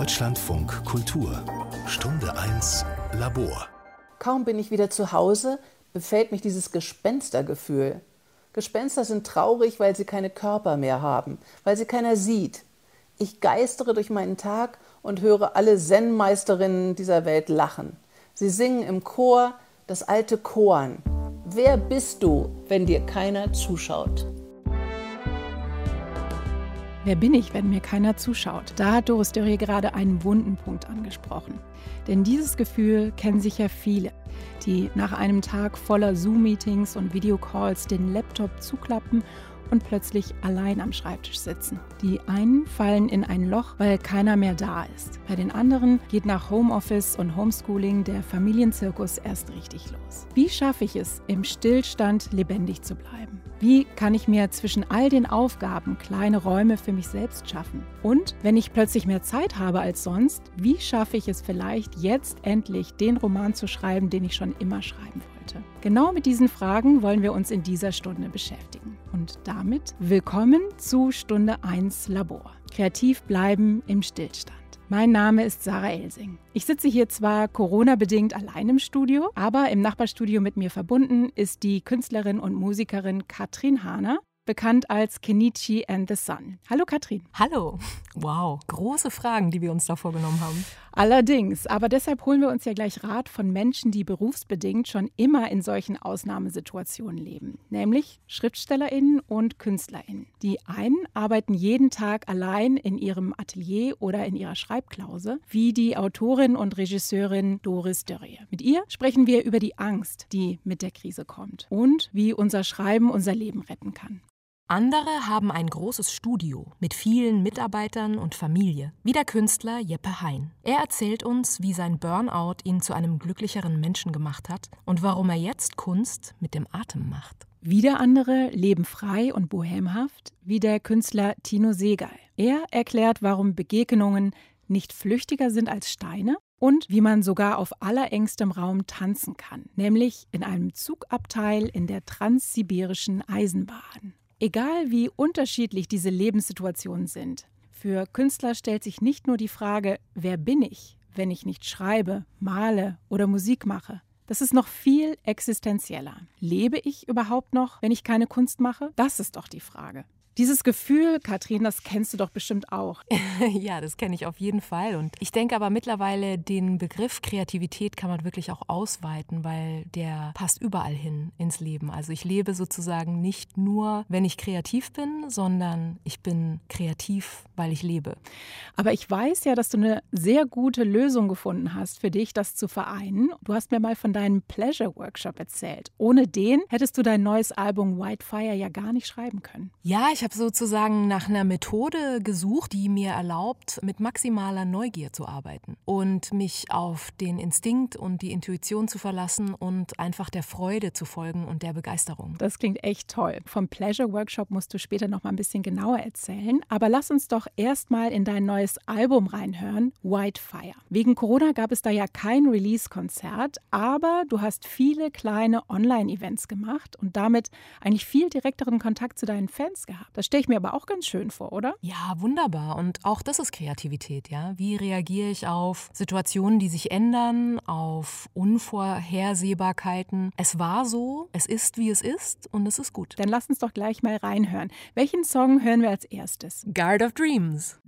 Deutschlandfunk Kultur Stunde 1 Labor Kaum bin ich wieder zu Hause, befällt mich dieses Gespenstergefühl. Gespenster sind traurig, weil sie keine Körper mehr haben, weil sie keiner sieht. Ich geistere durch meinen Tag und höre alle Zen-Meisterinnen dieser Welt lachen. Sie singen im Chor das alte Chorn. Wer bist du, wenn dir keiner zuschaut? Wer bin ich, wenn mir keiner zuschaut? Da hat Doris Dörrie gerade einen wunden Punkt angesprochen. Denn dieses Gefühl kennen sicher viele, die nach einem Tag voller Zoom-Meetings und Videocalls den Laptop zuklappen und plötzlich allein am Schreibtisch sitzen. Die einen fallen in ein Loch, weil keiner mehr da ist. Bei den anderen geht nach Homeoffice und Homeschooling der Familienzirkus erst richtig los. Wie schaffe ich es, im Stillstand lebendig zu bleiben? Wie kann ich mir zwischen all den Aufgaben kleine Räume für mich selbst schaffen? Und wenn ich plötzlich mehr Zeit habe als sonst, wie schaffe ich es vielleicht jetzt endlich, den Roman zu schreiben, den ich schon immer schreiben wollte? Genau mit diesen Fragen wollen wir uns in dieser Stunde beschäftigen. Und damit willkommen zu Stunde 1 Labor. Kreativ bleiben im Stillstand. Mein Name ist Sarah Elsing. Ich sitze hier zwar Corona-bedingt allein im Studio, aber im Nachbarstudio mit mir verbunden ist die Künstlerin und Musikerin Katrin Hahner bekannt als Kenichi and the Sun. Hallo Katrin. Hallo. Wow, große Fragen, die wir uns da vorgenommen haben. Allerdings, aber deshalb holen wir uns ja gleich Rat von Menschen, die berufsbedingt schon immer in solchen Ausnahmesituationen leben, nämlich Schriftstellerinnen und Künstlerinnen. Die einen arbeiten jeden Tag allein in ihrem Atelier oder in ihrer Schreibklause, wie die Autorin und Regisseurin Doris Dörrie. Mit ihr sprechen wir über die Angst, die mit der Krise kommt und wie unser Schreiben unser Leben retten kann. Andere haben ein großes Studio mit vielen Mitarbeitern und Familie, wie der Künstler Jeppe Hein. Er erzählt uns, wie sein Burnout ihn zu einem glücklicheren Menschen gemacht hat und warum er jetzt Kunst mit dem Atem macht. Wieder andere leben frei und bohemhaft, wie der Künstler Tino Segal. Er erklärt, warum Begegnungen nicht flüchtiger sind als Steine und wie man sogar auf allerengstem Raum tanzen kann, nämlich in einem Zugabteil in der transsibirischen Eisenbahn. Egal wie unterschiedlich diese Lebenssituationen sind, für Künstler stellt sich nicht nur die Frage, wer bin ich, wenn ich nicht schreibe, male oder Musik mache. Das ist noch viel existenzieller. Lebe ich überhaupt noch, wenn ich keine Kunst mache? Das ist doch die Frage. Dieses Gefühl, Katrin, das kennst du doch bestimmt auch. ja, das kenne ich auf jeden Fall. Und ich denke aber mittlerweile, den Begriff Kreativität kann man wirklich auch ausweiten, weil der passt überall hin ins Leben. Also ich lebe sozusagen nicht nur, wenn ich kreativ bin, sondern ich bin kreativ, weil ich lebe. Aber ich weiß ja, dass du eine sehr gute Lösung gefunden hast für dich, das zu vereinen. Du hast mir mal von deinem Pleasure Workshop erzählt. Ohne den hättest du dein neues Album Whitefire ja gar nicht schreiben können. Ja, ich habe sozusagen nach einer Methode gesucht, die mir erlaubt, mit maximaler Neugier zu arbeiten und mich auf den Instinkt und die Intuition zu verlassen und einfach der Freude zu folgen und der Begeisterung. Das klingt echt toll. Vom Pleasure Workshop musst du später noch mal ein bisschen genauer erzählen, aber lass uns doch erstmal in dein neues Album reinhören, Whitefire. Wegen Corona gab es da ja kein Release-Konzert, aber du hast viele kleine Online-Events gemacht und damit eigentlich viel direkteren Kontakt zu deinen Fans gehabt. Das stelle ich mir aber auch ganz schön vor, oder? Ja, wunderbar. Und auch das ist Kreativität, ja. Wie reagiere ich auf Situationen, die sich ändern, auf Unvorhersehbarkeiten? Es war so, es ist, wie es ist und es ist gut. Dann lass uns doch gleich mal reinhören. Welchen Song hören wir als erstes? Guard of Dreams.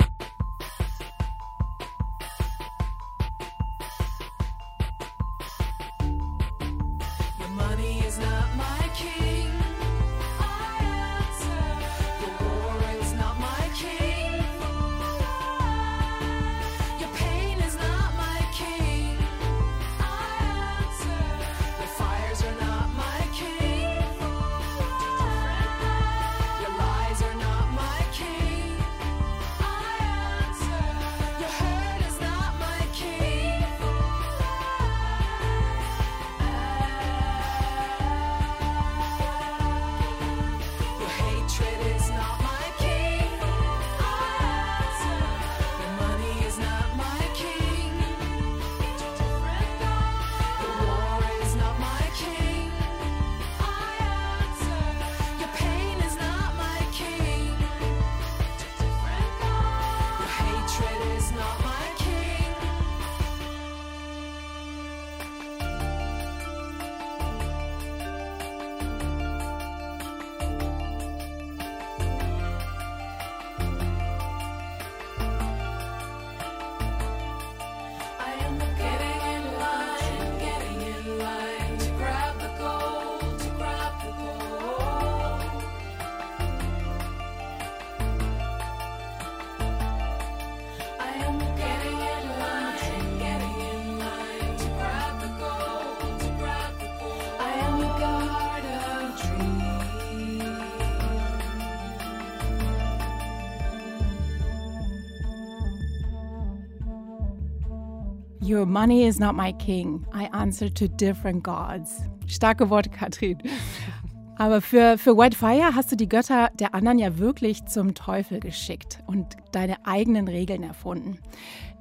Money is not my king. I answer to different gods. Starke Worte, Katrin. Aber für, für Whitefire hast du die Götter der anderen ja wirklich zum Teufel geschickt und deine eigenen Regeln erfunden.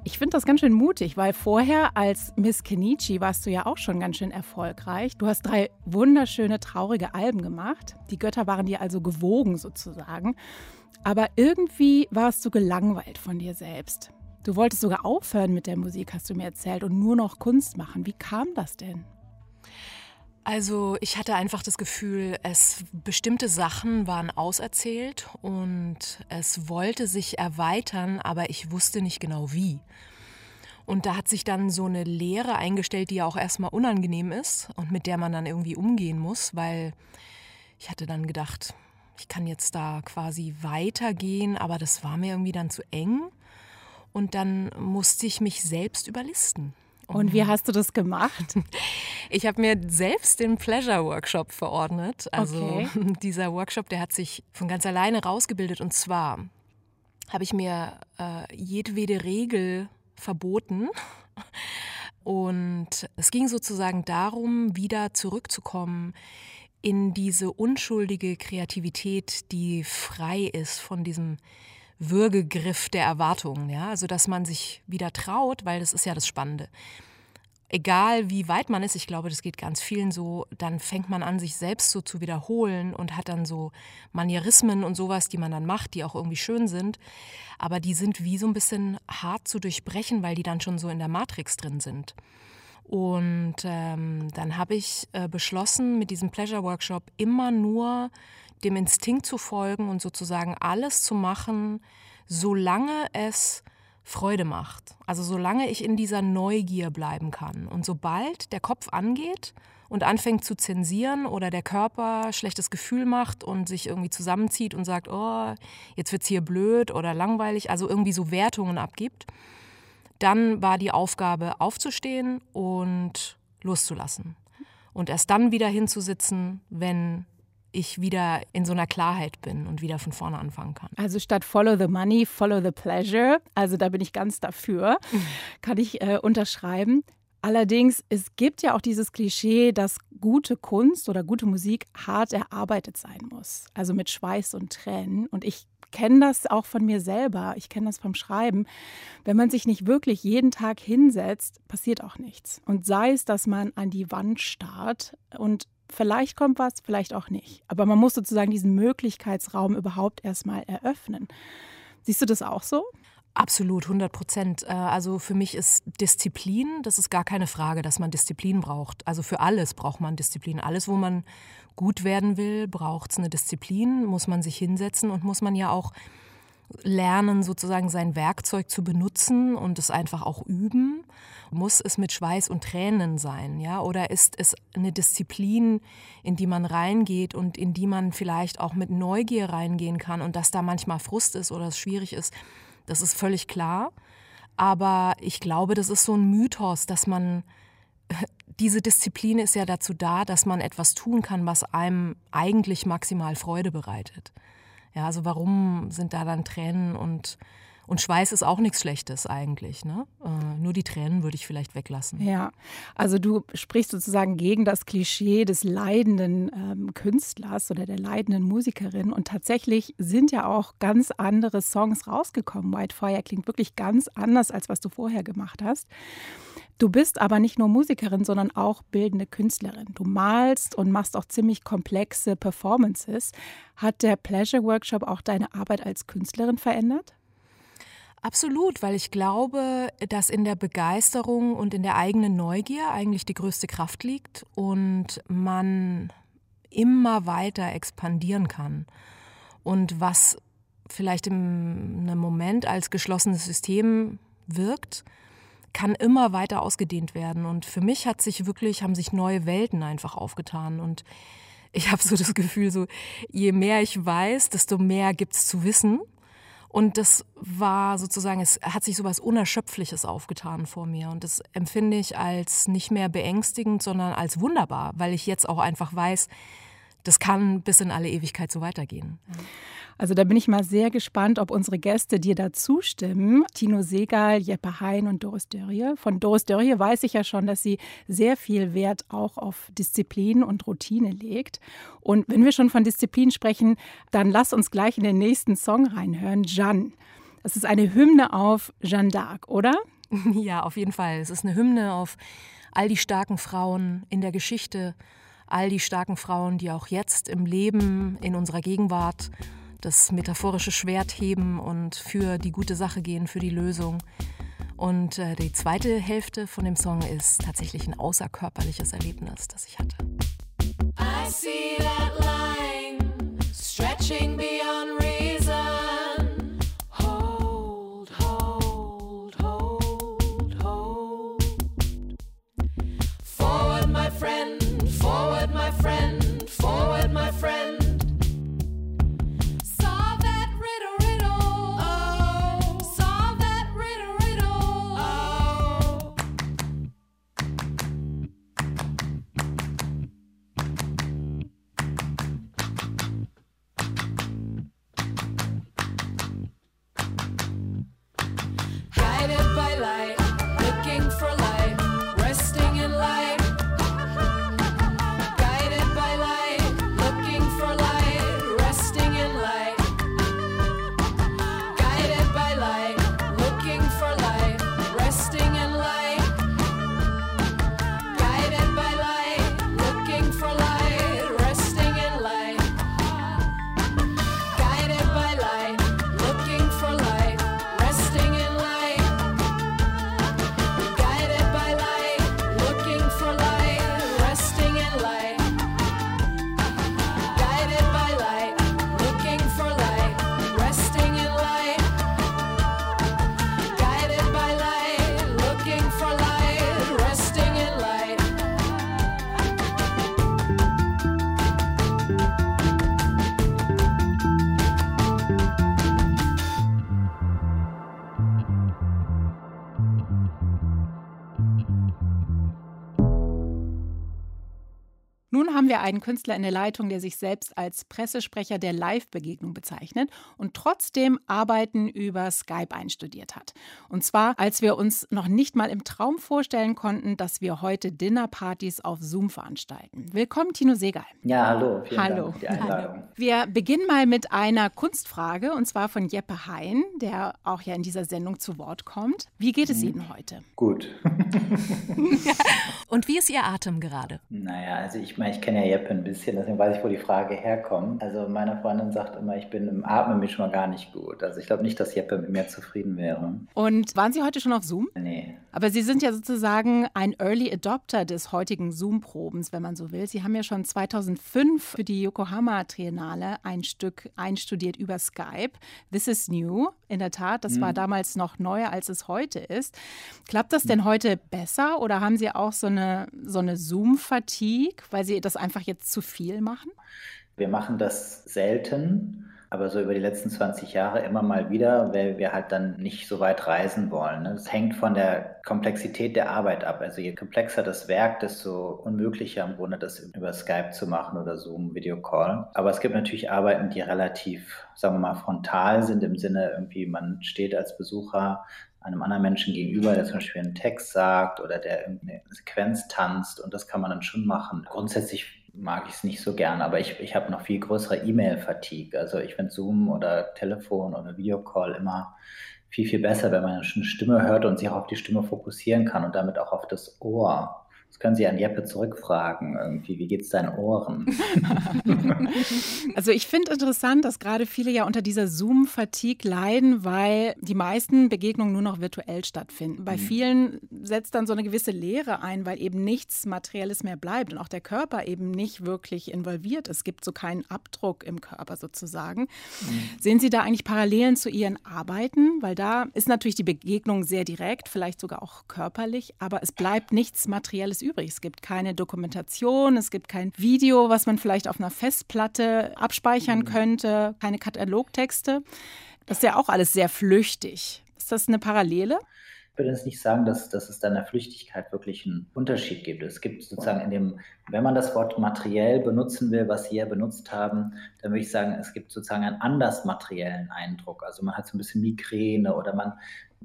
Ich finde das ganz schön mutig, weil vorher als Miss Kenichi warst du ja auch schon ganz schön erfolgreich. Du hast drei wunderschöne, traurige Alben gemacht. Die Götter waren dir also gewogen sozusagen. Aber irgendwie warst du gelangweilt von dir selbst. Du wolltest sogar aufhören mit der Musik, hast du mir erzählt, und nur noch Kunst machen. Wie kam das denn? Also ich hatte einfach das Gefühl, es bestimmte Sachen waren auserzählt und es wollte sich erweitern, aber ich wusste nicht genau wie. Und da hat sich dann so eine Leere eingestellt, die ja auch erstmal unangenehm ist und mit der man dann irgendwie umgehen muss, weil ich hatte dann gedacht, ich kann jetzt da quasi weitergehen, aber das war mir irgendwie dann zu eng. Und dann musste ich mich selbst überlisten. Und wie hast du das gemacht? Ich habe mir selbst den Pleasure Workshop verordnet. Also okay. dieser Workshop, der hat sich von ganz alleine rausgebildet. Und zwar habe ich mir äh, jedwede Regel verboten. Und es ging sozusagen darum, wieder zurückzukommen in diese unschuldige Kreativität, die frei ist von diesem Würgegriff der Erwartungen. Ja? Also, dass man sich wieder traut, weil das ist ja das Spannende. Egal wie weit man ist, ich glaube, das geht ganz vielen so, dann fängt man an, sich selbst so zu wiederholen und hat dann so Manierismen und sowas, die man dann macht, die auch irgendwie schön sind. Aber die sind wie so ein bisschen hart zu durchbrechen, weil die dann schon so in der Matrix drin sind. Und ähm, dann habe ich äh, beschlossen, mit diesem Pleasure Workshop immer nur dem Instinkt zu folgen und sozusagen alles zu machen, solange es Freude macht. Also solange ich in dieser Neugier bleiben kann. Und sobald der Kopf angeht und anfängt zu zensieren oder der Körper schlechtes Gefühl macht und sich irgendwie zusammenzieht und sagt, oh, jetzt wird's hier blöd oder langweilig, also irgendwie so Wertungen abgibt, dann war die Aufgabe aufzustehen und loszulassen. Und erst dann wieder hinzusitzen, wenn ich wieder in so einer Klarheit bin und wieder von vorne anfangen kann. Also statt Follow the Money, Follow the Pleasure. Also da bin ich ganz dafür. Kann ich äh, unterschreiben. Allerdings, es gibt ja auch dieses Klischee, dass gute Kunst oder gute Musik hart erarbeitet sein muss. Also mit Schweiß und Tränen. Und ich kenne das auch von mir selber. Ich kenne das vom Schreiben. Wenn man sich nicht wirklich jeden Tag hinsetzt, passiert auch nichts. Und sei es, dass man an die Wand starrt und vielleicht kommt was, vielleicht auch nicht. Aber man muss sozusagen diesen Möglichkeitsraum überhaupt erstmal eröffnen. Siehst du das auch so? Absolut, 100 Prozent. Äh, also für mich ist Disziplin, das ist gar keine Frage, dass man Disziplin braucht. Also für alles braucht man Disziplin. Alles, wo man gut werden will, braucht es eine Disziplin, muss man sich hinsetzen und muss man ja auch lernen, sozusagen sein Werkzeug zu benutzen und es einfach auch üben? Muss es mit Schweiß und Tränen sein, ja? Oder ist es eine Disziplin, in die man reingeht und in die man vielleicht auch mit Neugier reingehen kann und dass da manchmal Frust ist oder es schwierig ist? Das ist völlig klar. Aber ich glaube, das ist so ein Mythos, dass man diese Disziplin ist ja dazu da, dass man etwas tun kann, was einem eigentlich maximal Freude bereitet. Ja, also warum sind da dann Tränen und und Schweiß ist auch nichts Schlechtes eigentlich. Ne? Äh, nur die Tränen würde ich vielleicht weglassen. Ja, also du sprichst sozusagen gegen das Klischee des leidenden ähm, Künstlers oder der leidenden Musikerin. Und tatsächlich sind ja auch ganz andere Songs rausgekommen. White Fire klingt wirklich ganz anders, als was du vorher gemacht hast. Du bist aber nicht nur Musikerin, sondern auch bildende Künstlerin. Du malst und machst auch ziemlich komplexe Performances. Hat der Pleasure Workshop auch deine Arbeit als Künstlerin verändert? Absolut, weil ich glaube, dass in der Begeisterung und in der eigenen Neugier eigentlich die größte Kraft liegt und man immer weiter expandieren kann. Und was vielleicht einem Moment als geschlossenes System wirkt, kann immer weiter ausgedehnt werden. Und für mich hat sich wirklich, haben sich neue Welten einfach aufgetan. Und ich habe so das Gefühl, so je mehr ich weiß, desto mehr gibt's zu wissen. Und das war sozusagen, es hat sich so was Unerschöpfliches aufgetan vor mir. Und das empfinde ich als nicht mehr beängstigend, sondern als wunderbar, weil ich jetzt auch einfach weiß, das kann bis in alle Ewigkeit so weitergehen. Also da bin ich mal sehr gespannt, ob unsere Gäste dir da zustimmen. Tino Segal, Jeppe Hein und Doris Dörrie. Von Doris Dörrie weiß ich ja schon, dass sie sehr viel Wert auch auf Disziplin und Routine legt. Und wenn wir schon von Disziplin sprechen, dann lass uns gleich in den nächsten Song reinhören, Jeanne. Das ist eine Hymne auf Jeanne d'Arc, oder? Ja, auf jeden Fall. Es ist eine Hymne auf all die starken Frauen in der Geschichte, all die starken Frauen, die auch jetzt im Leben, in unserer Gegenwart das metaphorische Schwert heben und für die gute Sache gehen, für die Lösung. Und äh, die zweite Hälfte von dem Song ist tatsächlich ein außerkörperliches Erlebnis, das ich hatte. I see that line stretching beyond einen Künstler in der Leitung, der sich selbst als Pressesprecher der Live-Begegnung bezeichnet und trotzdem Arbeiten über Skype einstudiert hat. Und zwar, als wir uns noch nicht mal im Traum vorstellen konnten, dass wir heute Dinnerpartys auf Zoom veranstalten. Willkommen, Tino Segal. Ja, hallo. Vielen hallo. Dank für die Einladung. Hallo. Wir beginnen mal mit einer Kunstfrage und zwar von Jeppe Hein, der auch ja in dieser Sendung zu Wort kommt. Wie geht es mhm. Ihnen heute? Gut. und wie ist Ihr Atem gerade? Naja, also ich meine, ich kenne ja Jeppe ein bisschen, deswegen weiß ich, wo die Frage herkommt. Also meine Freundin sagt immer, ich bin im Atmen mich schon mal gar nicht gut. Also ich glaube nicht, dass Jeppe mit mir zufrieden wäre. Und waren Sie heute schon auf Zoom? Nee. Aber Sie sind ja sozusagen ein Early Adopter des heutigen Zoom-Probens, wenn man so will. Sie haben ja schon 2005 für die Yokohama Triennale ein Stück einstudiert über Skype. This is new. In der Tat, das hm. war mhm. damals noch neuer, als es heute ist. Klappt das denn heute besser oder haben Sie auch so eine, so eine Zoom-Fatigue, weil Sie das einfach jetzt zu viel machen? Wir machen das selten, aber so über die letzten 20 Jahre immer mal wieder, weil wir halt dann nicht so weit reisen wollen. Es ne? hängt von der Komplexität der Arbeit ab. Also je komplexer das Werk, desto unmöglicher im Grunde das über Skype zu machen oder Zoom, Videocall. Aber es gibt natürlich Arbeiten, die relativ, sagen wir mal, frontal sind im Sinne irgendwie, man steht als Besucher einem anderen Menschen gegenüber, der zum Beispiel einen Text sagt oder der irgendeine Sequenz tanzt und das kann man dann schon machen. Grundsätzlich mag ich es nicht so gern, aber ich, ich habe noch viel größere E-Mail-Fatigue. Also ich finde Zoom oder Telefon oder Videocall immer viel, viel besser, wenn man eine Stimme hört und sich auch auf die Stimme fokussieren kann und damit auch auf das Ohr. Das können Sie an Jeppe zurückfragen, irgendwie, wie geht es deinen Ohren? also ich finde interessant, dass gerade viele ja unter dieser Zoom-Fatigue leiden, weil die meisten Begegnungen nur noch virtuell stattfinden. Bei mhm. vielen setzt dann so eine gewisse Leere ein, weil eben nichts Materielles mehr bleibt und auch der Körper eben nicht wirklich involviert. Es gibt so keinen Abdruck im Körper sozusagen. Mhm. Sehen Sie da eigentlich Parallelen zu Ihren Arbeiten? Weil da ist natürlich die Begegnung sehr direkt, vielleicht sogar auch körperlich, aber es bleibt nichts Materielles übrig. Es gibt keine Dokumentation, es gibt kein Video, was man vielleicht auf einer Festplatte abspeichern mhm. könnte, keine Katalogtexte. Das ist ja auch alles sehr flüchtig. Ist das eine Parallele? Ich würde jetzt nicht sagen, dass, dass es da in der Flüchtigkeit wirklich einen Unterschied gibt. Es gibt sozusagen in dem, wenn man das Wort materiell benutzen will, was Sie ja benutzt haben, dann würde ich sagen, es gibt sozusagen einen anders materiellen Eindruck. Also man hat so ein bisschen Migräne oder man,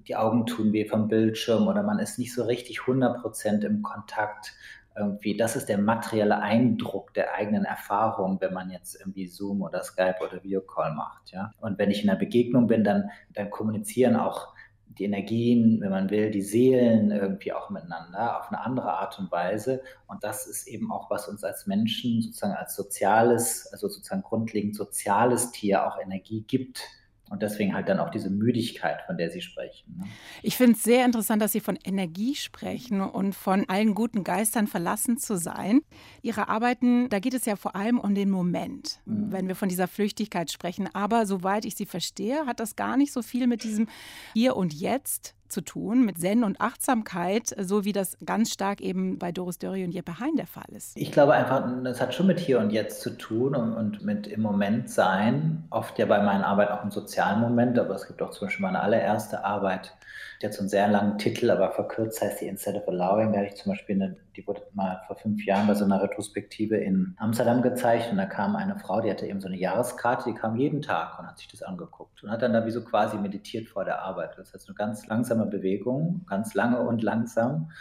die Augen tun weh vom Bildschirm oder man ist nicht so richtig 100 Prozent im Kontakt irgendwie, das ist der materielle Eindruck der eigenen Erfahrung, wenn man jetzt irgendwie Zoom oder Skype oder Videocall macht, ja. Und wenn ich in einer Begegnung bin, dann, dann kommunizieren auch die Energien, wenn man will, die Seelen irgendwie auch miteinander auf eine andere Art und Weise. Und das ist eben auch, was uns als Menschen sozusagen als soziales, also sozusagen grundlegend soziales Tier auch Energie gibt. Und deswegen halt dann auch diese Müdigkeit, von der Sie sprechen. Ne? Ich finde es sehr interessant, dass Sie von Energie sprechen und von allen guten Geistern verlassen zu sein. Ihre Arbeiten, da geht es ja vor allem um den Moment, mhm. wenn wir von dieser Flüchtigkeit sprechen. Aber soweit ich Sie verstehe, hat das gar nicht so viel mit diesem Hier und Jetzt zu tun, mit Zen und Achtsamkeit, so wie das ganz stark eben bei Doris Dörri und Jeppe Hein der Fall ist? Ich glaube einfach, das hat schon mit Hier und Jetzt zu tun und, und mit im Moment sein. Oft ja bei meinen Arbeiten auch im sozialen Moment, aber es gibt auch zum Beispiel meine allererste Arbeit, die hat so einen sehr langen Titel, aber verkürzt heißt die Instead of Allowing. Da hatte ich zum Beispiel, eine, die wurde mal vor fünf Jahren bei so einer Retrospektive in Amsterdam gezeigt und da kam eine Frau, die hatte eben so eine Jahreskarte, die kam jeden Tag und hat sich das angeguckt und hat dann da wie so quasi meditiert vor der Arbeit. Das heißt, eine ganz langsame Bewegung, ganz lange und langsam.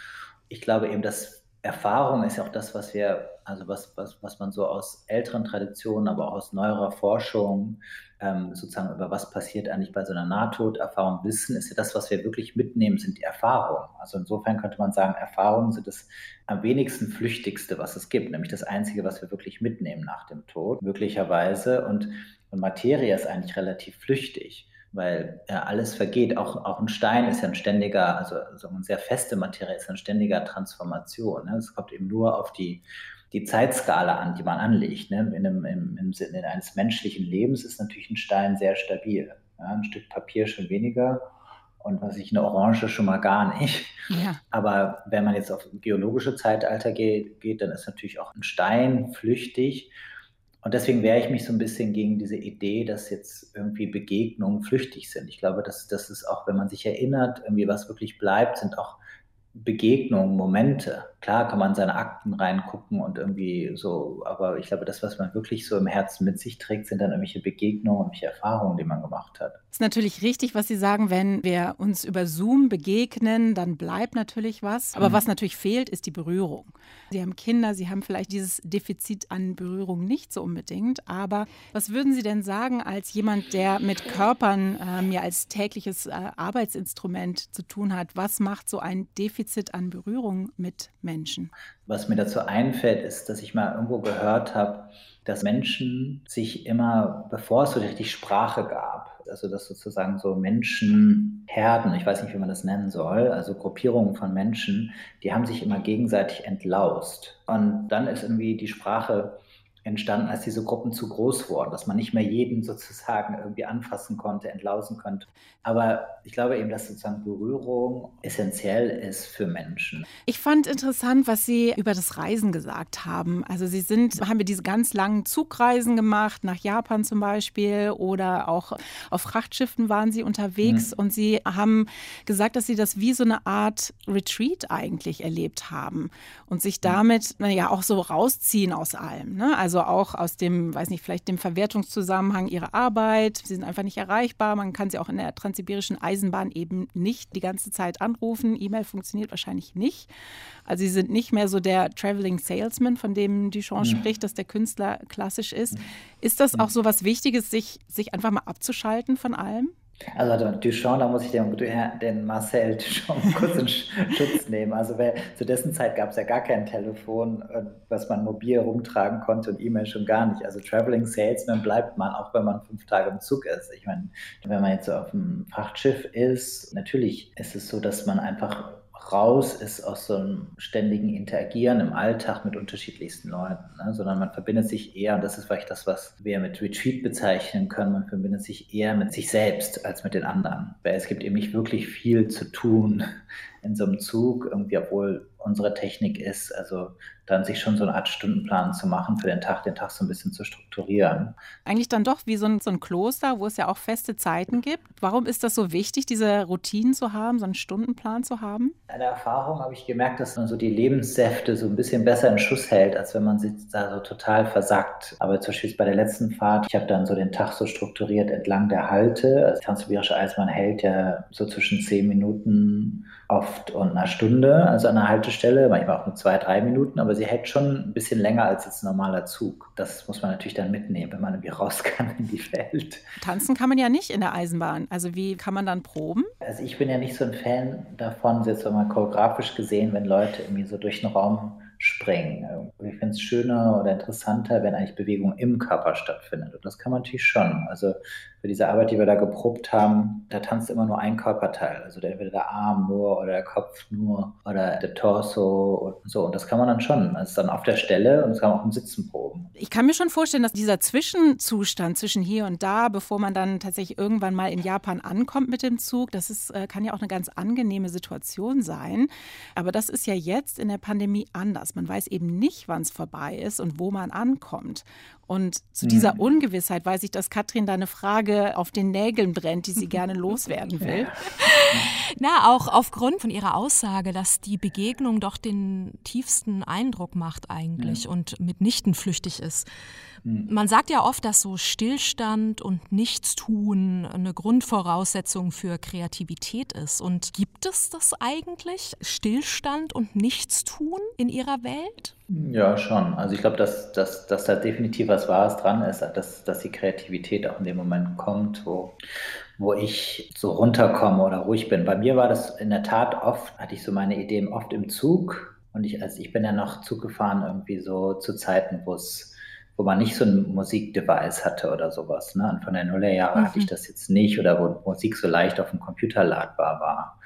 Ich glaube eben, dass Erfahrung ist ja auch das, was wir, also was, was, was man so aus älteren Traditionen, aber auch aus neuerer Forschung ähm, sozusagen über was passiert eigentlich bei so einer Nahtoderfahrung wissen, ist ja das, was wir wirklich mitnehmen, sind die Erfahrungen. Also insofern könnte man sagen, Erfahrungen sind das am wenigsten flüchtigste, was es gibt, nämlich das Einzige, was wir wirklich mitnehmen nach dem Tod, möglicherweise. Und, und Materie ist eigentlich relativ flüchtig weil ja, alles vergeht. Auch, auch ein Stein ist ja ein ständiger, also so eine sehr feste Materie ist ein ständiger Transformation. Ne? Es kommt eben nur auf die die Zeitskala an, die man anlegt. Ne? In einem, im, im Sinne eines menschlichen Lebens ist natürlich ein Stein sehr stabil. Ja? Ein Stück Papier schon weniger und was ich, eine Orange schon mal gar nicht. Ja. Aber wenn man jetzt auf geologische Zeitalter geht, geht, dann ist natürlich auch ein Stein flüchtig. Und deswegen wehre ich mich so ein bisschen gegen diese Idee, dass jetzt irgendwie Begegnungen flüchtig sind. Ich glaube, dass das ist auch, wenn man sich erinnert, irgendwie was wirklich bleibt, sind auch Begegnungen, Momente. Klar kann man seine Akten reingucken und irgendwie so, aber ich glaube, das, was man wirklich so im Herzen mit sich trägt, sind dann irgendwelche Begegnungen, irgendwelche Erfahrungen, die man gemacht hat. Das ist natürlich richtig, was Sie sagen, wenn wir uns über Zoom begegnen, dann bleibt natürlich was. Aber mhm. was natürlich fehlt, ist die Berührung. Sie haben Kinder, Sie haben vielleicht dieses Defizit an Berührung nicht so unbedingt. Aber was würden Sie denn sagen als jemand, der mit Körpern ähm, ja als tägliches äh, Arbeitsinstrument zu tun hat? Was macht so ein Defizit an Berührung mit Menschen? Was mir dazu einfällt, ist, dass ich mal irgendwo gehört habe, dass Menschen sich immer, bevor es so richtig Sprache gab, also dass sozusagen so Menschenherden, ich weiß nicht, wie man das nennen soll, also Gruppierungen von Menschen, die haben sich immer gegenseitig entlaust. Und dann ist irgendwie die Sprache entstanden, als diese Gruppen zu groß wurden, dass man nicht mehr jeden sozusagen irgendwie anfassen konnte, entlausen konnte. Aber ich glaube eben, dass sozusagen Berührung essentiell ist für Menschen. Ich fand interessant, was Sie über das Reisen gesagt haben. Also Sie sind, haben wir diese ganz langen Zugreisen gemacht, nach Japan zum Beispiel oder auch auf Frachtschiffen waren Sie unterwegs mhm. und Sie haben gesagt, dass Sie das wie so eine Art Retreat eigentlich erlebt haben und sich damit ja auch so rausziehen aus allem. Ne? Also auch aus dem, weiß nicht, vielleicht dem Verwertungszusammenhang Ihrer Arbeit. Sie sind einfach nicht erreichbar. Man kann sie auch in der Trans transsibirischen Eisenbahn eben nicht die ganze Zeit anrufen. E-Mail funktioniert wahrscheinlich nicht. Also sie sind nicht mehr so der Traveling Salesman, von dem Duchamp ja. spricht, dass der Künstler klassisch ist. Ist das auch so was Wichtiges, sich, sich einfach mal abzuschalten von allem? Also Duchamp, da muss ich den, den Marcel Duchamp kurz in Schutz nehmen. Also weil, zu dessen Zeit gab es ja gar kein Telefon, äh, was man mobil rumtragen konnte und E-Mail schon gar nicht. Also Traveling Salesman bleibt man, auch wenn man fünf Tage im Zug ist. Ich meine, wenn man jetzt so auf einem Frachtschiff ist, natürlich ist es so, dass man einfach raus ist aus so einem ständigen Interagieren im Alltag mit unterschiedlichsten Leuten, ne? sondern man verbindet sich eher, und das ist vielleicht das, was wir mit Retreat bezeichnen können, man verbindet sich eher mit sich selbst als mit den anderen, weil es gibt eben nicht wirklich viel zu tun in so einem Zug, irgendwie, obwohl unsere Technik ist, also dann sich schon so eine Art Stundenplan zu machen für den Tag, den Tag so ein bisschen zu strukturieren. Eigentlich dann doch wie so ein, so ein Kloster, wo es ja auch feste Zeiten gibt. Warum ist das so wichtig, diese Routinen zu haben, so einen Stundenplan zu haben? In der Erfahrung habe ich gemerkt, dass man so die Lebenssäfte so ein bisschen besser in Schuss hält, als wenn man sich da so total versackt. Aber zum Beispiel bei der letzten Fahrt, ich habe dann so den Tag so strukturiert entlang der Halte. Also Transsibirische Eisbahn hält ja so zwischen zehn Minuten oft und einer Stunde, also an der Haltestelle, manchmal auch nur zwei, drei Minuten, aber sie hält schon ein bisschen länger als jetzt ein normaler Zug. Das muss man natürlich dann mitnehmen, wenn man irgendwie raus kann in die Welt. Tanzen kann man ja nicht in der Eisenbahn. Also wie kann man dann proben? Also ich bin ja nicht so ein Fan davon, jetzt mal choreografisch gesehen, wenn Leute irgendwie so durch den Raum springen. Ich finde es schöner oder interessanter, wenn eigentlich Bewegung im Körper stattfindet. Und das kann man natürlich schon. Also für diese Arbeit, die wir da geprobt haben, da tanzt immer nur ein Körperteil. Also entweder der Arm nur oder der Kopf nur oder der Torso und so. Und das kann man dann schon. Das ist dann auf der Stelle und das kann man auch im Sitzen proben. Ich kann mir schon vorstellen, dass dieser Zwischenzustand zwischen hier und da, bevor man dann tatsächlich irgendwann mal in Japan ankommt mit dem Zug, das ist, äh, kann ja auch eine ganz angenehme Situation sein. Aber das ist ja jetzt in der Pandemie anders. Man weiß eben nicht, wann es vorbei ist und wo man ankommt. Und zu dieser mhm. Ungewissheit weiß ich, dass Katrin da eine Frage auf den Nägeln brennt, die sie gerne loswerden will. Na, auch aufgrund von ihrer Aussage, dass die Begegnung doch den tiefsten Eindruck macht eigentlich ja. und mitnichten flüchtig ist. Mhm. Man sagt ja oft, dass so Stillstand und Nichtstun eine Grundvoraussetzung für Kreativität ist. Und gibt es das eigentlich? Stillstand und Nichtstun in ihrer Welt? Ja, schon. Also ich glaube, dass, dass, dass da definitiv was Wahres dran ist, dass, dass die Kreativität auch in dem Moment kommt, wo, wo ich so runterkomme oder ruhig bin. Bei mir war das in der Tat oft, hatte ich so meine Ideen oft im Zug. Und ich, also ich bin ja noch Zug gefahren irgendwie so zu Zeiten, wo es wo man nicht so ein Musikdevice hatte oder sowas. Ne? Anfang der Nullerjahre mhm. hatte ich das jetzt nicht oder wo Musik so leicht auf dem Computer ladbar war.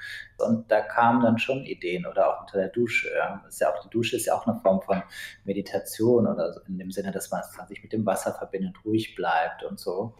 Und da kamen dann schon Ideen oder auch unter der Dusche. Ja. Ist ja auch, die Dusche ist ja auch eine Form von Meditation oder so, in dem Sinne, dass man sich mit dem Wasser verbindet, ruhig bleibt und so.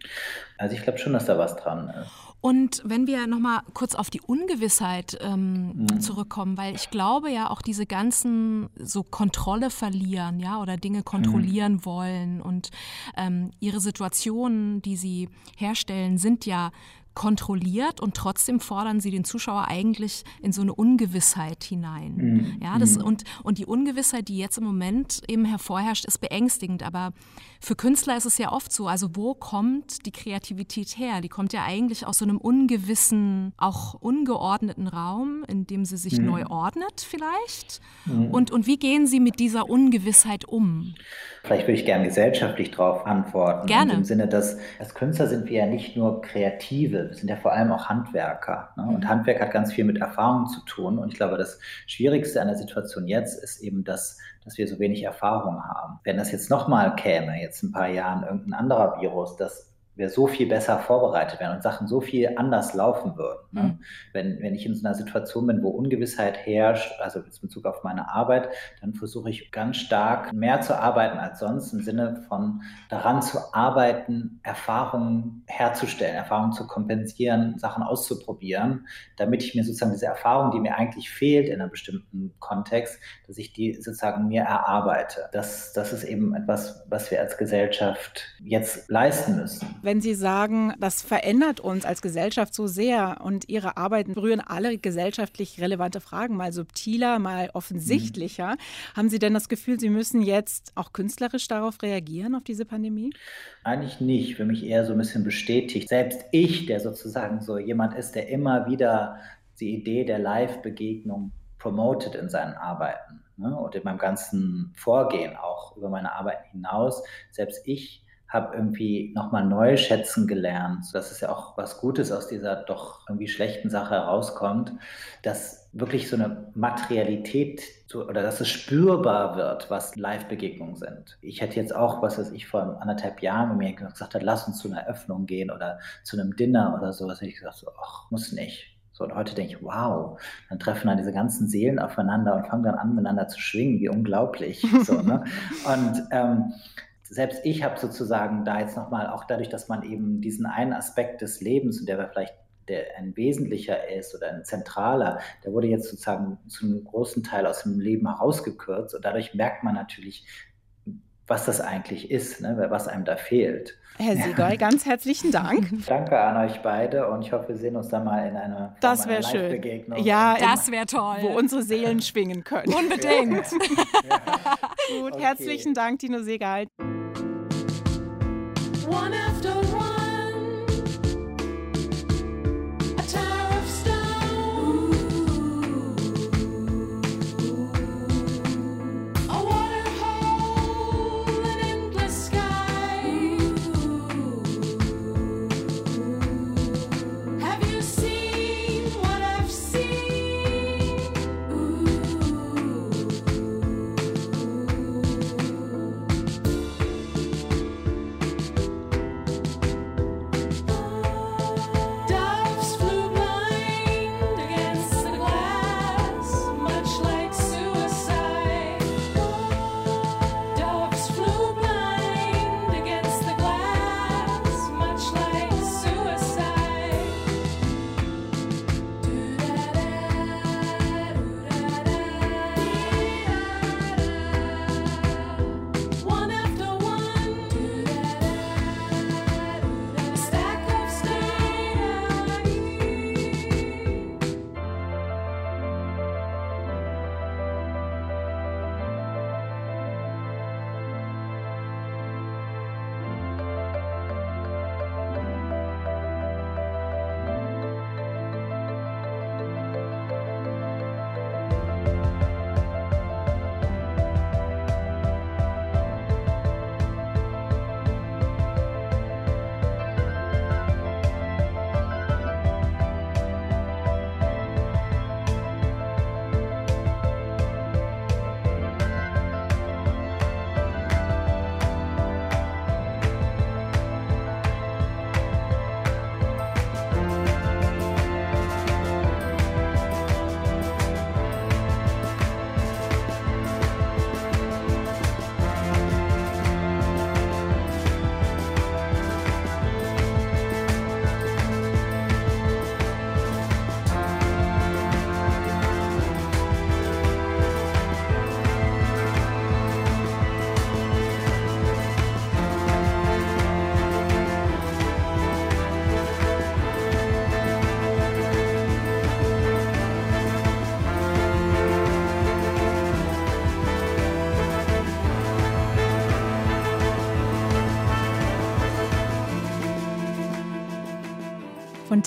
Also ich glaube schon, dass da was dran ist. Und wenn wir nochmal kurz auf die Ungewissheit ähm, mhm. zurückkommen, weil ich glaube ja auch diese ganzen so Kontrolle verlieren, ja, oder Dinge kontrollieren mhm. wollen und ähm, ihre Situationen, die sie herstellen, sind ja kontrolliert und trotzdem fordern sie den Zuschauer eigentlich in so eine Ungewissheit hinein. Mhm. Ja, das, mhm. und, und die Ungewissheit, die jetzt im Moment eben hervorherrscht, ist beängstigend. Aber für Künstler ist es ja oft so, also wo kommt die Kreativität her? Die kommt ja eigentlich aus so einem ungewissen, auch ungeordneten Raum, in dem sie sich mhm. neu ordnet vielleicht. Mhm. Und, und wie gehen sie mit dieser Ungewissheit um? Vielleicht würde ich gerne gesellschaftlich darauf antworten. Gerne. Im Sinne, dass als Künstler sind wir ja nicht nur Kreative, wir sind ja vor allem auch Handwerker. Ne? Und mhm. Handwerk hat ganz viel mit Erfahrung zu tun. Und ich glaube, das Schwierigste an der Situation jetzt ist eben, dass, dass wir so wenig Erfahrung haben. Wenn das jetzt nochmal käme, jetzt ein paar Jahren irgendein anderer Virus, das wir so viel besser vorbereitet wären und Sachen so viel anders laufen würden. Ne? Mhm. Wenn, wenn ich in so einer Situation bin, wo Ungewissheit herrscht, also in Bezug auf meine Arbeit, dann versuche ich ganz stark mehr zu arbeiten als sonst im Sinne von daran zu arbeiten, Erfahrungen herzustellen, Erfahrungen zu kompensieren, Sachen auszuprobieren, damit ich mir sozusagen diese Erfahrung, die mir eigentlich fehlt in einem bestimmten Kontext, dass ich die sozusagen mir erarbeite. Das, das ist eben etwas, was wir als Gesellschaft jetzt leisten müssen wenn Sie sagen, das verändert uns als Gesellschaft so sehr und Ihre Arbeiten berühren alle gesellschaftlich relevante Fragen, mal subtiler, mal offensichtlicher, mhm. haben Sie denn das Gefühl, Sie müssen jetzt auch künstlerisch darauf reagieren, auf diese Pandemie? Eigentlich nicht. Für mich eher so ein bisschen bestätigt. Selbst ich, der sozusagen so jemand ist, der immer wieder die Idee der Live-Begegnung promotet in seinen Arbeiten ne? und in meinem ganzen Vorgehen auch über meine Arbeiten hinaus. Selbst ich habe irgendwie nochmal neu schätzen gelernt, dass es ja auch was Gutes aus dieser doch irgendwie schlechten Sache herauskommt, dass wirklich so eine Materialität oder dass es spürbar wird, was Live-Begegnungen sind. Ich hätte jetzt auch, was weiß ich, vor anderthalb Jahren, wenn mir gesagt hat, lass uns zu einer Öffnung gehen oder zu einem Dinner oder sowas, hätte ich gesagt, so, ach, muss nicht. So, und heute denke ich, wow, dann treffen dann diese ganzen Seelen aufeinander und fangen dann an, miteinander zu schwingen, wie unglaublich. So, ne? Und ähm, selbst ich habe sozusagen da jetzt nochmal, auch dadurch, dass man eben diesen einen Aspekt des Lebens, und der vielleicht der ein wesentlicher ist oder ein zentraler, der wurde jetzt sozusagen zu einem großen Teil aus dem Leben herausgekürzt und dadurch merkt man natürlich, was das eigentlich ist, ne, was einem da fehlt. Herr Siegel, ganz herzlichen Dank. Danke an euch beide und ich hoffe, wir sehen uns dann mal in einer Das wäre schön. Ja, das wäre toll. Wo unsere Seelen schwingen können. Unbedingt. ja. Gut, okay. herzlichen Dank, Dino Segal.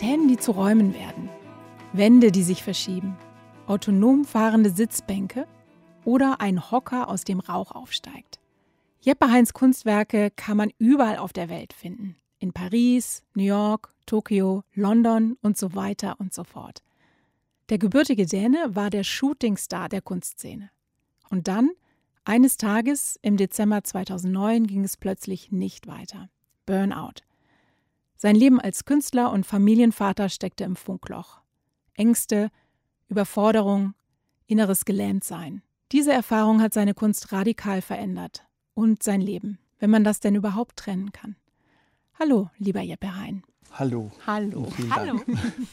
Fontänen, die zu Räumen werden, Wände, die sich verschieben, autonom fahrende Sitzbänke oder ein Hocker, aus dem Rauch aufsteigt. Jeppe Heinz Kunstwerke kann man überall auf der Welt finden. In Paris, New York, Tokio, London und so weiter und so fort. Der gebürtige Däne war der Shootingstar der Kunstszene. Und dann, eines Tages im Dezember 2009, ging es plötzlich nicht weiter. Burnout. Sein Leben als Künstler und Familienvater steckte im Funkloch. Ängste, Überforderung, inneres Gelähmtsein. Diese Erfahrung hat seine Kunst radikal verändert. Und sein Leben, wenn man das denn überhaupt trennen kann. Hallo, lieber Jeppe Hein. Hallo. Hallo. Hallo.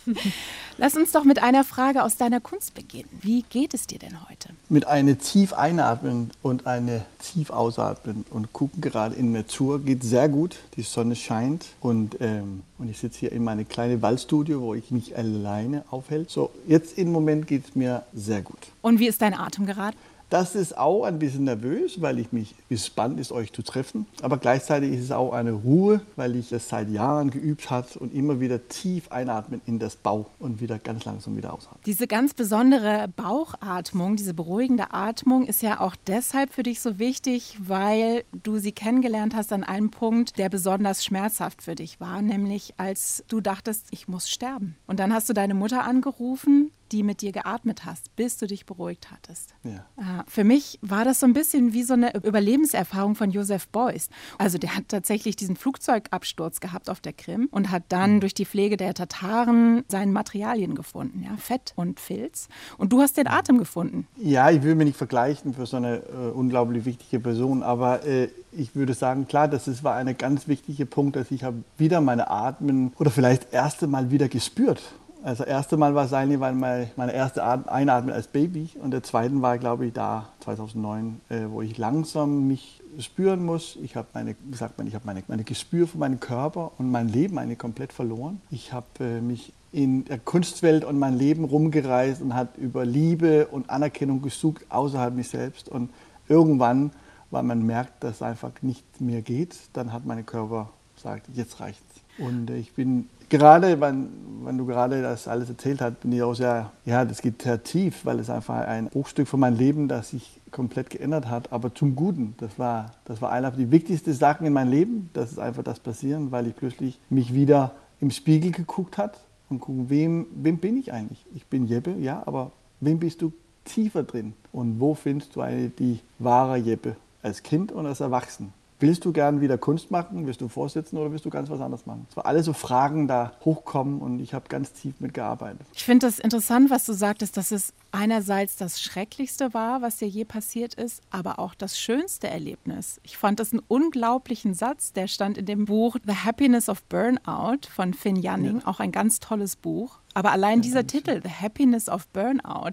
Lass uns doch mit einer Frage aus deiner Kunst beginnen. Wie geht es dir denn heute? Mit einem tief einatmen und eine tief ausatmen und gucken gerade in Natur geht sehr gut. Die Sonne scheint und, ähm, und ich sitze hier in meinem kleinen Waldstudio, wo ich mich alleine aufhält. So, jetzt im Moment geht es mir sehr gut. Und wie ist dein Atem gerade? Das ist auch ein bisschen nervös, weil ich mich gespannt ist, euch zu treffen. Aber gleichzeitig ist es auch eine Ruhe, weil ich es seit Jahren geübt habe und immer wieder tief einatmen in das Bauch und wieder ganz langsam wieder ausatmen. Diese ganz besondere Bauchatmung, diese beruhigende Atmung ist ja auch deshalb für dich so wichtig, weil du sie kennengelernt hast an einem Punkt, der besonders schmerzhaft für dich war, nämlich als du dachtest, ich muss sterben. Und dann hast du deine Mutter angerufen die mit dir geatmet hast, bis du dich beruhigt hattest. Ja. Äh, Für mich war das so ein bisschen wie so eine Überlebenserfahrung von Joseph Beuys. Also der hat tatsächlich diesen Flugzeugabsturz gehabt auf der Krim und hat dann durch die Pflege der Tataren seine Materialien gefunden, ja, Fett und Filz. Und du hast den Atem gefunden. Ja, ich will mich nicht vergleichen für so eine äh, unglaublich wichtige Person, aber äh, ich würde sagen, klar, das ist, war ein ganz wichtiger Punkt, dass ich habe wieder meine Atmen oder vielleicht erste Mal wieder gespürt. Also das erste Mal war eigentlich weil meine, meine erste At- Einatmen als Baby und der zweite war, glaube ich, da 2009, äh, wo ich langsam mich spüren muss. Ich habe meine, sagt man, ich habe meine, meine Gespür für meinen Körper und mein Leben eigentlich komplett verloren. Ich habe äh, mich in der Kunstwelt und mein Leben rumgereist und hat über Liebe und Anerkennung gesucht außerhalb mich selbst und irgendwann, weil man merkt, dass es einfach nicht mehr geht, dann hat mein Körper gesagt, jetzt reicht's. Und äh, ich bin gerade, wenn, wenn du gerade das alles erzählt hast, bin ich auch sehr, ja, das geht sehr tief, weil es einfach ein Bruchstück von meinem Leben, das sich komplett geändert hat, aber zum Guten. Das war, das war einer der wichtigsten Sachen in meinem Leben, das ist einfach das passieren, weil ich plötzlich mich wieder im Spiegel geguckt hat und gucken, wem, wem bin ich eigentlich? Ich bin Jeppe, ja, aber wem bist du tiefer drin? Und wo findest du eine, die wahre Jeppe? Als Kind und als Erwachsen? Willst du gern wieder Kunst machen? Willst du vorsitzen oder willst du ganz was anderes machen? Es waren alle so Fragen da hochkommen und ich habe ganz tief mitgearbeitet. Ich finde das interessant, was du sagtest, dass es einerseits das Schrecklichste war, was dir je passiert ist, aber auch das schönste Erlebnis. Ich fand das einen unglaublichen Satz, der stand in dem Buch The Happiness of Burnout von Finn Janning, auch ein ganz tolles Buch. Aber allein dieser Titel, The Happiness of Burnout,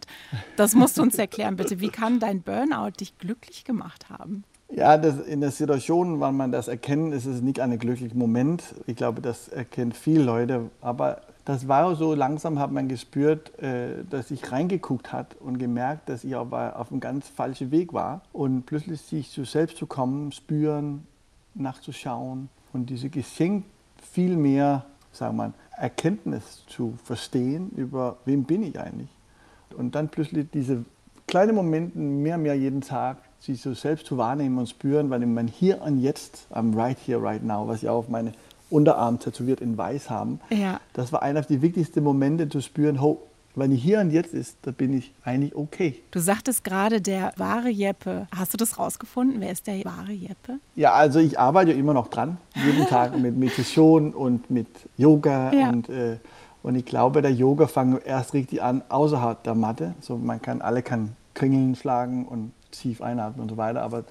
das musst du uns erklären, bitte. Wie kann dein Burnout dich glücklich gemacht haben? Ja, das, in der Situation, wann man das erkennt, ist es nicht ein glücklicher Moment. Ich glaube, das erkennen viele Leute. Aber das war so langsam, hat man gespürt, äh, dass ich reingeguckt hat und gemerkt, dass ich aber auf einem ganz falschen Weg war. Und plötzlich sich zu selbst zu kommen, spüren, nachzuschauen und diese Geschenk viel mehr, sagen wir mal, Erkenntnis zu verstehen über, wem bin ich eigentlich. Und dann plötzlich diese kleinen Momente mehr und mehr jeden Tag sich so selbst zu wahrnehmen und spüren, weil man hier und jetzt, am right here, right now, was ich auch auf meine Unterarm tätowiert in weiß haben, Ja. das war einer der wichtigsten Momente zu spüren, ho, wenn ich hier und jetzt ist, da bin ich eigentlich okay. Du sagtest gerade, der wahre Jeppe. Hast du das rausgefunden? Wer ist der wahre Jeppe? Ja, also ich arbeite immer noch dran, jeden Tag mit Meditation und mit Yoga Ja. und, äh, und ich glaube, der Yoga fängt erst richtig an außerhalb der Matte. So man kann alle kann Kringeln schlagen und tief einatmen und so weiter, aber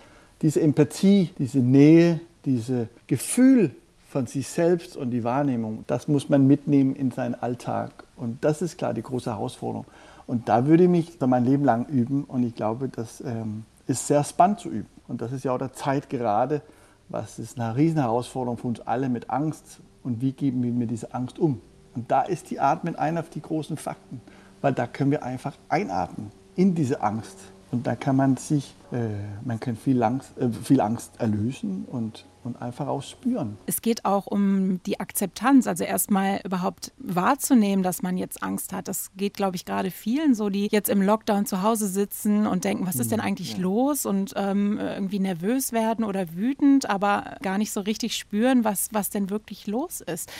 diese Empathie, diese Nähe, dieses Gefühl von sich selbst und die Wahrnehmung, das muss man mitnehmen in seinen Alltag und das ist klar die große Herausforderung. Und da würde ich mich mein Leben lang üben und ich glaube, das ähm, ist sehr spannend zu üben. Und das ist ja auch der Zeit gerade, was ist eine riesen Herausforderung für uns alle mit Angst und wie geben wir mit dieser Angst um. Und da ist die Atmen einer der großen Fakten, weil da können wir einfach einatmen in diese Angst. Und da kann man sich, äh, man kann viel Angst, äh, viel Angst erlösen und, und einfach auch spüren. Es geht auch um die Akzeptanz, also erstmal überhaupt wahrzunehmen, dass man jetzt Angst hat. Das geht, glaube ich, gerade vielen so, die jetzt im Lockdown zu Hause sitzen und denken, was ist denn eigentlich los und ähm, irgendwie nervös werden oder wütend, aber gar nicht so richtig spüren, was, was denn wirklich los ist.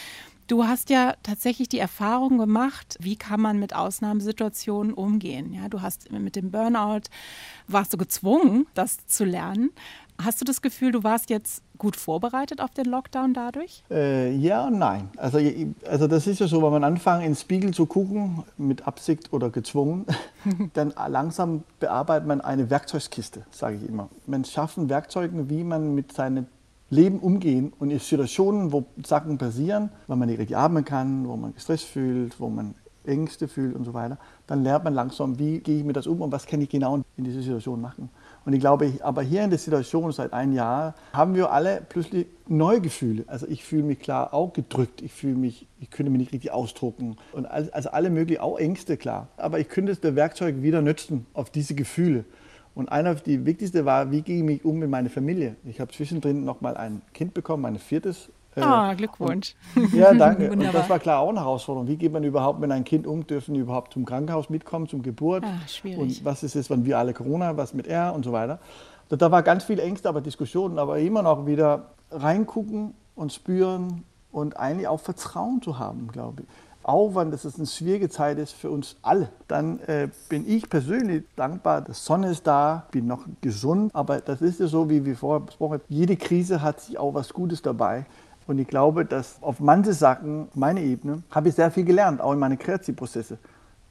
Du hast ja tatsächlich die Erfahrung gemacht, wie kann man mit Ausnahmesituationen umgehen. Ja, du hast mit dem Burnout, warst du gezwungen, das zu lernen. Hast du das Gefühl, du warst jetzt gut vorbereitet auf den Lockdown dadurch? Äh, ja und nein. Also, also das ist ja so, wenn man anfängt, ins Spiegel zu gucken, mit Absicht oder gezwungen, dann langsam bearbeitet man eine Werkzeugkiste, sage ich immer. Man schafft Werkzeuge, wie man mit seinem Leben umgehen und in Situationen, wo Sachen passieren, wenn man nicht richtig atmen kann, wo man gestresst fühlt, wo man Ängste fühlt und so weiter, dann lernt man langsam, wie gehe ich mit das um und was kann ich genau in dieser Situation machen. Und ich glaube, aber hier in der Situation seit einem Jahr haben wir alle plötzlich neue Gefühle. Also ich fühle mich klar auch gedrückt, ich fühle mich, ich könnte mich nicht richtig ausdrucken und also alle möglichen, auch Ängste klar. Aber ich könnte das Werkzeug wieder nutzen auf diese Gefühle. Und einer die wichtigste war, wie gehe ich mich um mit meiner Familie? Ich habe zwischendrin noch mal ein Kind bekommen, mein viertes. Ah, Glückwunsch. Und, ja, danke. Und das war klar auch eine Herausforderung. Wie geht man überhaupt mit einem Kind um? Dürfen die überhaupt zum Krankenhaus mitkommen, zum Geburt? Ah, schwierig. Und was ist es, wenn wir alle Corona, was mit er und so weiter? Und da war ganz viel Ängste, aber Diskussionen, aber immer noch wieder reingucken und spüren und eigentlich auch Vertrauen zu haben, glaube ich. Auch wenn das eine schwierige Zeit ist für uns alle, dann äh, bin ich persönlich dankbar, die Sonne ist da, bin noch gesund, aber das ist ja so, wie wir vorher besprochen haben, jede Krise hat sich auch was Gutes dabei. Und ich glaube, dass auf manche Sachen, meine Ebene, habe ich sehr viel gelernt, auch in meinen Kreativprozessen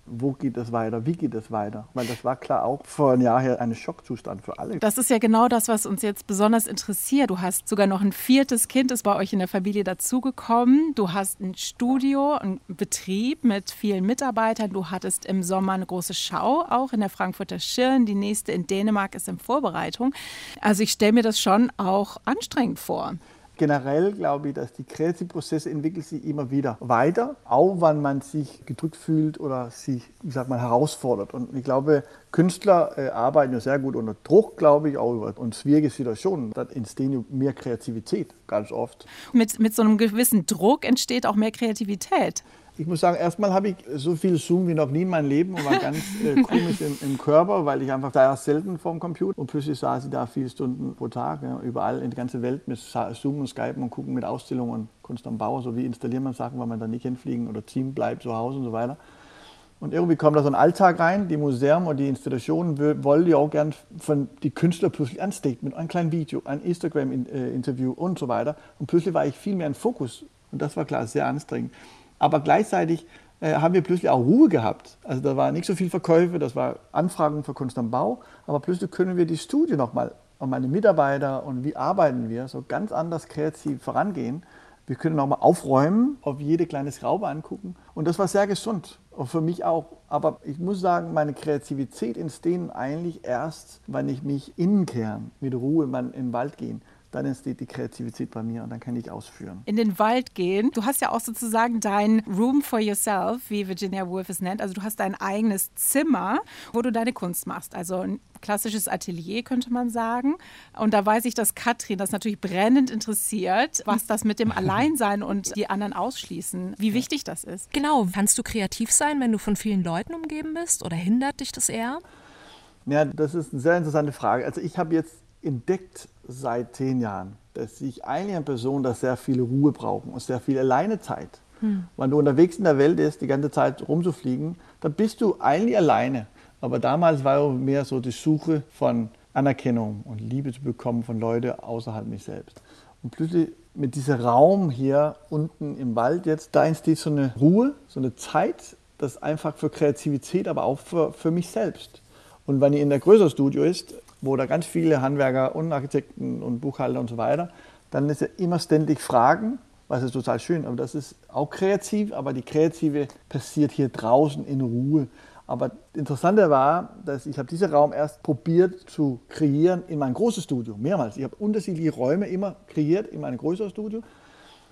wo geht es weiter, wie geht es weiter? Weil das war klar auch vor einem Jahr her ein Schockzustand für alle. Das ist ja genau das, was uns jetzt besonders interessiert. Du hast sogar noch ein viertes Kind, ist bei euch in der Familie dazugekommen. Du hast ein Studio, einen Betrieb mit vielen Mitarbeitern. Du hattest im Sommer eine große Schau auch in der Frankfurter Schirn. Die nächste in Dänemark ist in Vorbereitung. Also ich stelle mir das schon auch anstrengend vor generell glaube ich, dass die Kreativprozesse entwickeln sich immer wieder weiter, auch wenn man sich gedrückt fühlt oder sich, ich sag mal, herausfordert. Und ich glaube, Künstler äh, arbeiten ja sehr gut unter Druck, glaube ich, auch über und schwierige Situationen. Da entstehen mehr Kreativität, ganz oft. Mit, mit so einem gewissen Druck entsteht auch mehr Kreativität. Ich muss sagen, erstmal habe ich so viel Zoom wie noch nie in meinem Leben und war ganz äh, komisch im, im, Körper, weil ich einfach da selten vorm Computer und plötzlich saß ich da viele Stunden pro Tag, ja, überall in der ganzen Welt mit Zoom und Skype und gucken mit Ausstellungen und Kunst am Bau, so wie installiert man Sachen, weil man da nicht hinfliegen oder Team bleibt zu Hause und so weiter. Und irgendwie kommt da so ein Alltag rein, die Museum und die Institutionen wollen ja auch gern von die Künstler plötzlich ein Statement, ein kleines Video, ein Instagram-Interview äh, und so weiter. Und plötzlich war ich viel mehr im Fokus. Und das war klar sehr anstrengend. Aber gleichzeitig äh, haben wir plötzlich auch Ruhe gehabt. Also da war nicht so viel Verkäufe, das war Anfragen für Kunst am Bau, aber plötzlich können wir die Studie nochmal und meine Mitarbeiter und wie arbeiten wir so ganz anders kreativ vorangehen. Wir können nochmal aufräumen, auf jede kleine Schraube angucken und das war sehr gesund und für mich auch. Aber ich muss sagen, meine Kreativität entsteht eigentlich erst, wenn ich mich innen kehren, mit Ruhe in den Wald gehen dann entsteht die Kreativität bei mir und dann kann ich ausführen. In den Wald gehen. Du hast ja auch sozusagen dein Room for yourself, wie Virginia Woolf es nennt. Also du hast dein eigenes Zimmer, wo du deine Kunst machst. Also ein klassisches Atelier könnte man sagen. Und da weiß ich, dass Katrin das natürlich brennend interessiert, was das mit dem Alleinsein und die anderen ausschließen, wie wichtig das ist. Genau. Kannst du kreativ sein, wenn du von vielen Leuten umgeben bist oder hindert dich das eher? Ja, das ist eine sehr interessante Frage. Also ich habe jetzt entdeckt seit zehn Jahren, dass ich eigentlich eine Person, das sehr viel Ruhe braucht und sehr viel Alleinezeit. Hm. Wenn du unterwegs in der Welt bist, die ganze Zeit rumzufliegen, dann bist du eigentlich alleine. Aber damals war auch mehr so die Suche von Anerkennung und Liebe zu bekommen von Leuten außerhalb mich selbst. Und plötzlich mit diesem Raum hier unten im Wald jetzt, da entsteht so eine Ruhe, so eine Zeit, das einfach für Kreativität, aber auch für, für mich selbst. Und wenn ihr in der größeren Studio ist, wo da ganz viele Handwerker und Architekten und Buchhalter und so weiter, dann ist ja immer ständig Fragen, was ist total schön, aber das ist auch kreativ, aber die Kreative passiert hier draußen in Ruhe. Aber interessanter war, dass ich habe diesen Raum erst probiert zu kreieren in mein großes Studio, mehrmals. Ich habe unterschiedliche Räume immer kreiert in meinem größeren Studio,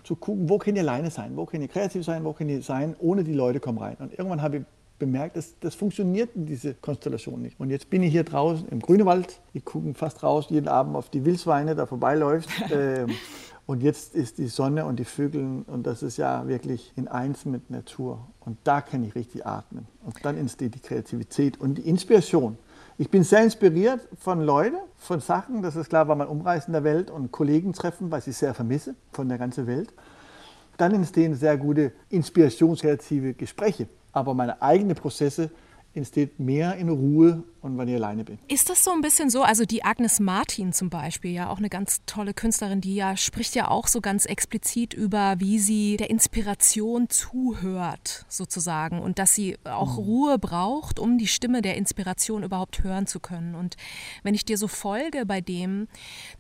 zu gucken, wo kann die alleine sein, wo kann die kreativ sein, wo kann die sein, ohne die Leute kommen rein. Und irgendwann habe ich bemerkt, das, das funktioniert in diese Konstellation nicht. Und jetzt bin ich hier draußen im Grünewald. Ich gucke fast raus jeden Abend auf die Wildschweine, da vorbeiläuft. ähm, und jetzt ist die Sonne und die Vögel und das ist ja wirklich in eins mit Natur. Und da kann ich richtig atmen. Und dann entsteht die Kreativität und die Inspiration. Ich bin sehr inspiriert von Leuten, von Sachen, das ist klar, weil man umreist in der Welt und Kollegen treffen, was ich sehr vermisse von der ganzen Welt. Dann entstehen sehr gute inspirationskreative Gespräche aber meine eigenen Prozesse entsteht mehr in Ruhe und wenn ich alleine bin. Ist das so ein bisschen so? Also die Agnes Martin zum Beispiel, ja auch eine ganz tolle Künstlerin, die ja spricht ja auch so ganz explizit über, wie sie der Inspiration zuhört sozusagen und dass sie auch mhm. Ruhe braucht, um die Stimme der Inspiration überhaupt hören zu können. Und wenn ich dir so folge bei dem,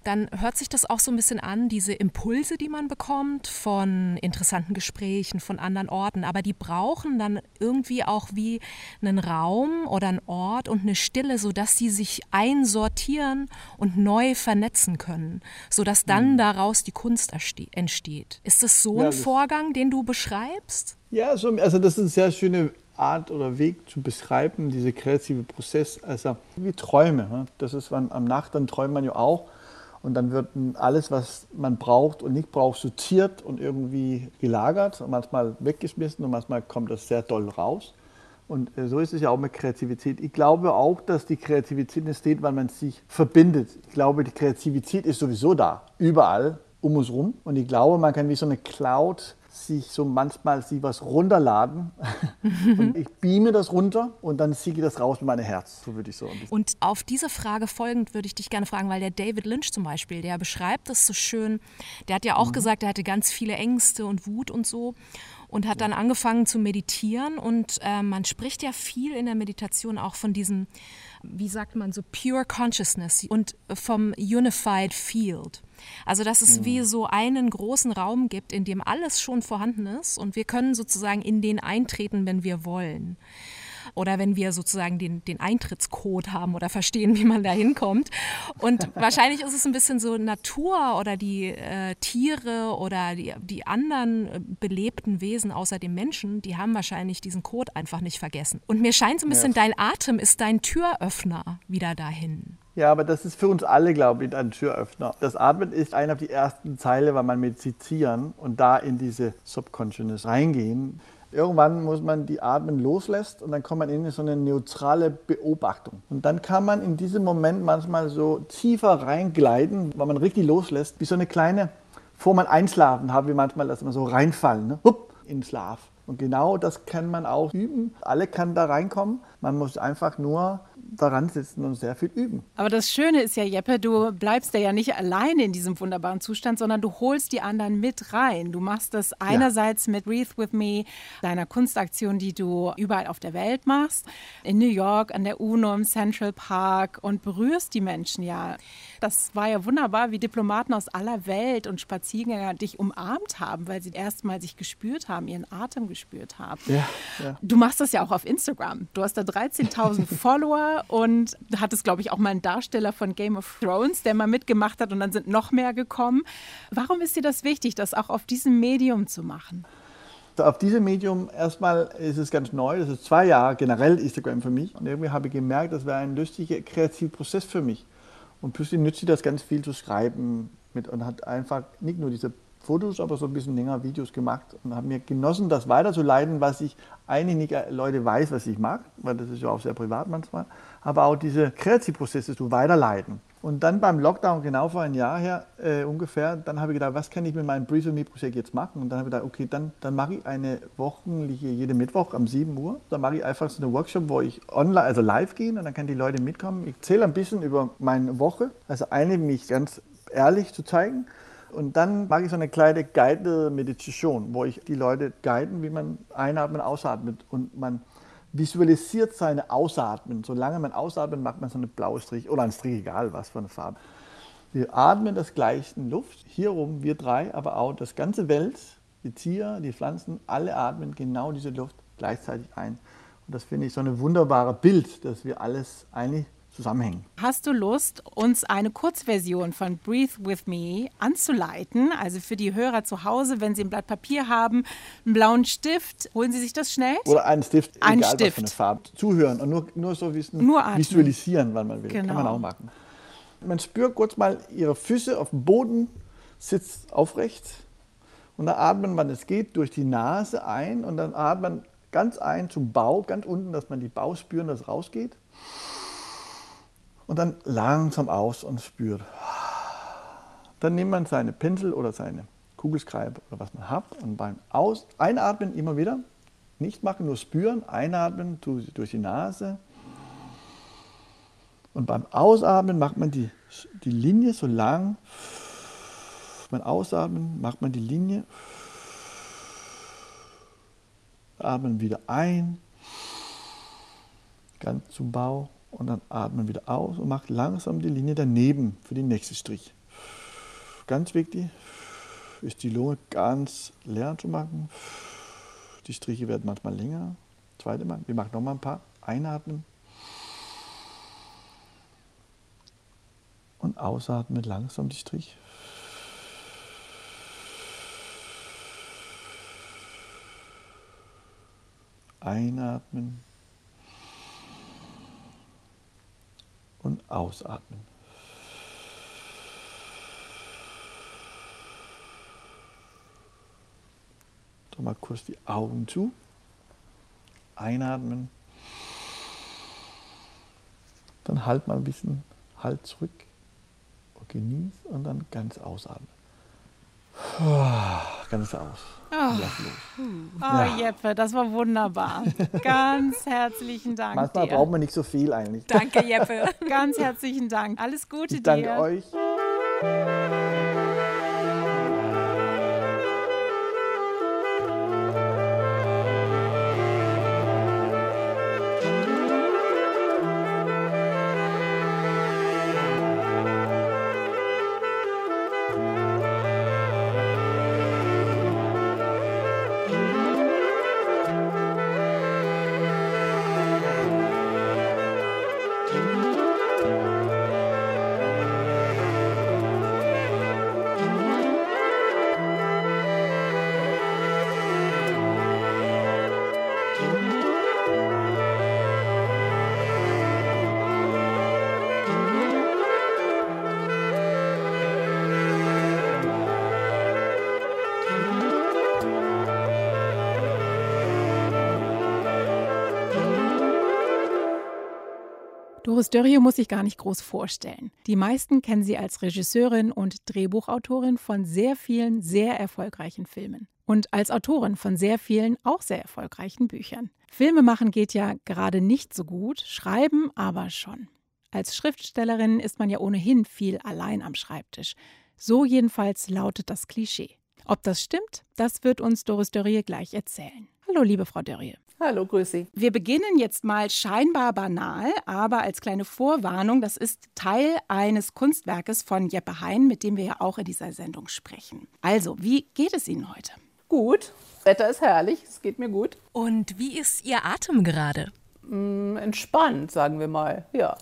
dann hört sich das auch so ein bisschen an, diese Impulse, die man bekommt von interessanten Gesprächen, von anderen Orten, aber die brauchen dann irgendwie auch wie einen Raum oder einen Ort und eine Stimme Stille, sodass sie sich einsortieren und neu vernetzen können, sodass dann mhm. daraus die Kunst entsteht. Ist das so ja, ein Vorgang, den du beschreibst? Ja, so, also das ist eine sehr schöne Art oder Weg zu beschreiben, dieser kreative Prozess. Also wie Träume. Ne? Das ist, wenn, am Nacht, dann träumt man ja auch. Und dann wird alles, was man braucht und nicht braucht, sortiert und irgendwie gelagert. Und manchmal weggeschmissen und manchmal kommt das sehr doll raus. Und äh, so ist es ja auch mit Kreativität. Ich glaube auch, dass die Kreativität entsteht, weil man sich verbindet. Ich glaube, die Kreativität ist sowieso da, überall um uns rum. Und ich glaube, man kann wie so eine Cloud sich so manchmal sie was runterladen und ich beame das runter und dann ziehe ich das raus mit meinem Herz, so würde ich so. Und auf diese Frage folgend würde ich dich gerne fragen, weil der David Lynch zum Beispiel, der beschreibt das so schön, der hat ja auch mhm. gesagt, er hatte ganz viele Ängste und Wut und so und hat dann angefangen zu meditieren und äh, man spricht ja viel in der Meditation auch von diesem, wie sagt man so, Pure Consciousness und vom Unified Field. Also dass es mhm. wie so einen großen Raum gibt, in dem alles schon vorhanden ist und wir können sozusagen in den eintreten, wenn wir wollen oder wenn wir sozusagen den, den Eintrittscode haben oder verstehen, wie man da hinkommt. Und wahrscheinlich ist es ein bisschen so Natur oder die äh, Tiere oder die, die anderen äh, belebten Wesen außer dem Menschen, die haben wahrscheinlich diesen Code einfach nicht vergessen. Und mir scheint so ein bisschen, ja. dein Atem ist dein Türöffner wieder dahin. Ja, aber das ist für uns alle, glaube ich, ein Türöffner. Das Atmen ist einer der ersten Zeile, weil man meditieren und da in diese Subconsciousness reingehen. Irgendwann muss man die Atmen loslässt und dann kommt man in so eine neutrale Beobachtung. Und dann kann man in diesem Moment manchmal so tiefer reingleiten, weil man richtig loslässt, wie so eine kleine, vor man einschlafen, haben wir manchmal, dass man so reinfallen, ne? Hup, in Schlaf. Und genau das kann man auch üben. Alle kann da reinkommen. Man muss einfach nur daran sitzen und sehr viel üben. Aber das Schöne ist ja, Jeppe, du bleibst ja nicht alleine in diesem wunderbaren Zustand, sondern du holst die anderen mit rein. Du machst das einerseits ja. mit Breathe With Me, deiner Kunstaktion, die du überall auf der Welt machst, in New York, an der UNO, im Central Park und berührst die Menschen ja. Das war ja wunderbar, wie Diplomaten aus aller Welt und Spaziergänger dich umarmt haben, weil sie erstmal sich gespürt haben, ihren Atem gespürt haben. Ja, ja. Du machst das ja auch auf Instagram. Du hast da 13.000 Follower und hattest, glaube ich, auch mal einen Darsteller von Game of Thrones, der mal mitgemacht hat und dann sind noch mehr gekommen. Warum ist dir das wichtig, das auch auf diesem Medium zu machen? Auf diesem Medium erstmal ist es ganz neu, das ist zwei Jahre generell Instagram für mich und irgendwie habe ich gemerkt, das wäre ein lustiger kreativer Prozess für mich. Und plötzlich nützt sie das ganz viel zu schreiben mit und hat einfach nicht nur diese Fotos, aber so ein bisschen länger Videos gemacht und habe mir genossen, das weiterzuleiten, was ich eigentlich äh, Leute weiß, was ich mag, weil das ist ja auch sehr privat manchmal, aber auch diese Kreativprozesse zu weiterleiten. Und dann beim Lockdown, genau vor einem Jahr her äh, ungefähr, dann habe ich gedacht, was kann ich mit meinem Breathe Me Projekt jetzt machen? Und dann habe ich gedacht, okay, dann, dann mache ich eine wöchentliche, jede Mittwoch um 7 Uhr, dann mache ich einfach so einen Workshop, wo ich online, also live gehe und dann können die Leute mitkommen. Ich zähle ein bisschen über meine Woche, also eine mich ganz ehrlich zu zeigen und dann mache ich so eine kleine guided Meditation, wo ich die Leute guiden, wie man einatmet, ausatmet und man visualisiert seine Ausatmen. Solange man ausatmet, macht man so eine blaue Strich oder ein Strich, egal was für eine Farbe. Wir atmen das gleiche Luft, hier wir drei, aber auch das ganze Welt, die Tiere, die Pflanzen, alle atmen genau diese Luft gleichzeitig ein. Und das finde ich so ein wunderbares Bild, dass wir alles eigentlich zusammenhängen. Hast du Lust, uns eine Kurzversion von Breathe With Me anzuleiten? Also für die Hörer zu Hause, wenn sie ein Blatt Papier haben, einen blauen Stift, holen sie sich das schnell? Oder einen Stift, ein egal Stift. was für eine Farbe. Zuhören und nur, nur so wissen, nur visualisieren, wann man will. Genau. Kann man auch machen. Man spürt kurz mal ihre Füße auf dem Boden, sitzt aufrecht und dann atmet man, es geht, durch die Nase ein und dann atmet man ganz ein zum Bauch, ganz unten, dass man die Bauch spüren, dass es rausgeht. Und dann langsam aus und spürt. Dann nimmt man seine Pinsel oder seine Kugelschreiber oder was man hat und beim aus Einatmen immer wieder, nicht machen, nur spüren, einatmen durch die Nase. Und beim Ausatmen macht man die, die Linie so lang. Beim Ausatmen macht man die Linie. Atmen wieder ein, ganz zum Bauch und dann atmen wieder aus und macht langsam die Linie daneben für den nächsten Strich. Ganz wichtig ist die Lunge ganz leer zu machen. Die Striche werden manchmal länger. Zweite Mal, wir machen nochmal ein paar. Einatmen. Und ausatmen langsam die Strich. Einatmen. Und ausatmen. So mal kurz die Augen zu. Einatmen. Dann halt mal ein bisschen Halt zurück und genieß und dann ganz ausatmen. Ganz aus. Oh, oh ja. Jeppe, das war wunderbar. Ganz herzlichen Dank. Manchmal dir. braucht man nicht so viel eigentlich. Danke, Jeppe. Ganz herzlichen Dank. Alles Gute ich danke dir. euch. Doris Dörrie muss sich gar nicht groß vorstellen. Die meisten kennen sie als Regisseurin und Drehbuchautorin von sehr vielen sehr erfolgreichen Filmen. Und als Autorin von sehr vielen auch sehr erfolgreichen Büchern. Filme machen geht ja gerade nicht so gut, schreiben aber schon. Als Schriftstellerin ist man ja ohnehin viel allein am Schreibtisch. So jedenfalls lautet das Klischee. Ob das stimmt, das wird uns Doris Dörrie gleich erzählen. Hallo, liebe Frau Dörrie. Hallo, grüß Sie. Wir beginnen jetzt mal scheinbar banal, aber als kleine Vorwarnung, das ist Teil eines Kunstwerkes von Jeppe Hein, mit dem wir ja auch in dieser Sendung sprechen. Also, wie geht es Ihnen heute? Gut, Wetter ist herrlich, es geht mir gut. Und wie ist Ihr Atem gerade? Mm, entspannt, sagen wir mal, ja.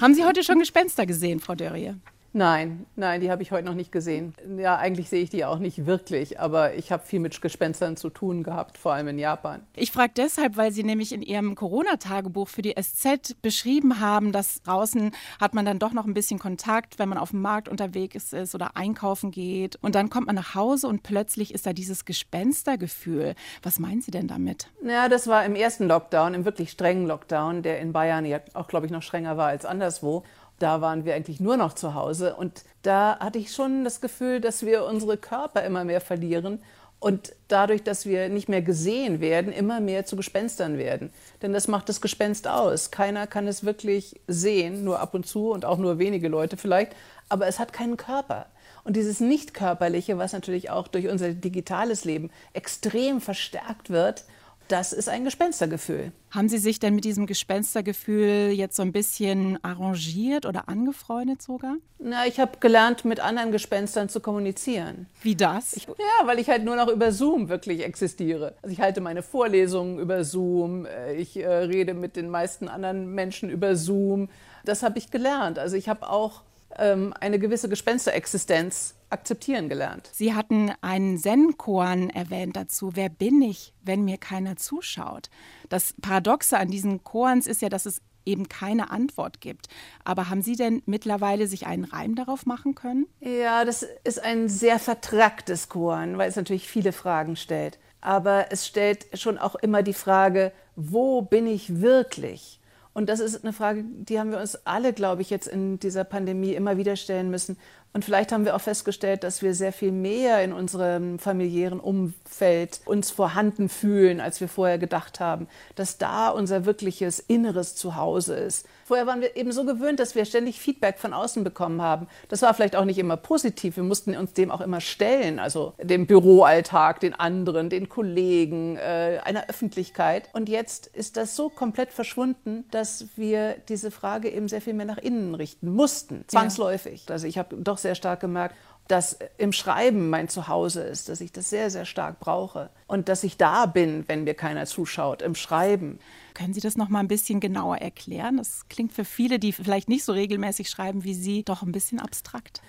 Haben Sie heute schon Gespenster gesehen, Frau Dörrie? Nein, nein, die habe ich heute noch nicht gesehen. Ja, eigentlich sehe ich die auch nicht wirklich, aber ich habe viel mit Gespenstern zu tun gehabt, vor allem in Japan. Ich frage deshalb, weil Sie nämlich in Ihrem Corona-Tagebuch für die SZ beschrieben haben, dass draußen hat man dann doch noch ein bisschen Kontakt, wenn man auf dem Markt unterwegs ist oder einkaufen geht. Und dann kommt man nach Hause und plötzlich ist da dieses Gespenstergefühl. Was meinen Sie denn damit? Ja, das war im ersten Lockdown, im wirklich strengen Lockdown, der in Bayern ja auch, glaube ich, noch strenger war als anderswo. Da waren wir eigentlich nur noch zu Hause und da hatte ich schon das Gefühl, dass wir unsere Körper immer mehr verlieren und dadurch, dass wir nicht mehr gesehen werden, immer mehr zu Gespenstern werden. Denn das macht das Gespenst aus. Keiner kann es wirklich sehen, nur ab und zu und auch nur wenige Leute vielleicht, aber es hat keinen Körper. Und dieses Nicht-Körperliche, was natürlich auch durch unser digitales Leben extrem verstärkt wird, das ist ein Gespenstergefühl. Haben Sie sich denn mit diesem Gespenstergefühl jetzt so ein bisschen arrangiert oder angefreundet sogar? Na, ich habe gelernt, mit anderen Gespenstern zu kommunizieren. Wie das? Ich, ja, weil ich halt nur noch über Zoom wirklich existiere. Also ich halte meine Vorlesungen über Zoom, äh, ich äh, rede mit den meisten anderen Menschen über Zoom. Das habe ich gelernt. Also ich habe auch ähm, eine gewisse Gespensterexistenz akzeptieren gelernt. Sie hatten einen Zen-Koan erwähnt dazu. Wer bin ich, wenn mir keiner zuschaut? Das Paradoxe an diesen Koans ist ja, dass es eben keine Antwort gibt. Aber haben Sie denn mittlerweile sich einen Reim darauf machen können? Ja, das ist ein sehr vertracktes Koan, weil es natürlich viele Fragen stellt. Aber es stellt schon auch immer die Frage, wo bin ich wirklich? Und das ist eine Frage, die haben wir uns alle, glaube ich, jetzt in dieser Pandemie immer wieder stellen müssen. Und vielleicht haben wir auch festgestellt, dass wir sehr viel mehr in unserem familiären Umfeld uns vorhanden fühlen, als wir vorher gedacht haben. Dass da unser wirkliches inneres Zuhause ist. Vorher waren wir eben so gewöhnt, dass wir ständig Feedback von außen bekommen haben. Das war vielleicht auch nicht immer positiv. Wir mussten uns dem auch immer stellen, also dem Büroalltag, den anderen, den Kollegen, äh, einer Öffentlichkeit. Und jetzt ist das so komplett verschwunden, dass wir diese Frage eben sehr viel mehr nach innen richten mussten, zwangsläufig. Also ich habe doch sehr stark gemerkt, dass im Schreiben mein Zuhause ist, dass ich das sehr, sehr stark brauche und dass ich da bin, wenn mir keiner zuschaut, im Schreiben. Können Sie das noch mal ein bisschen genauer erklären? Das klingt für viele, die vielleicht nicht so regelmäßig schreiben wie Sie, doch ein bisschen abstrakt.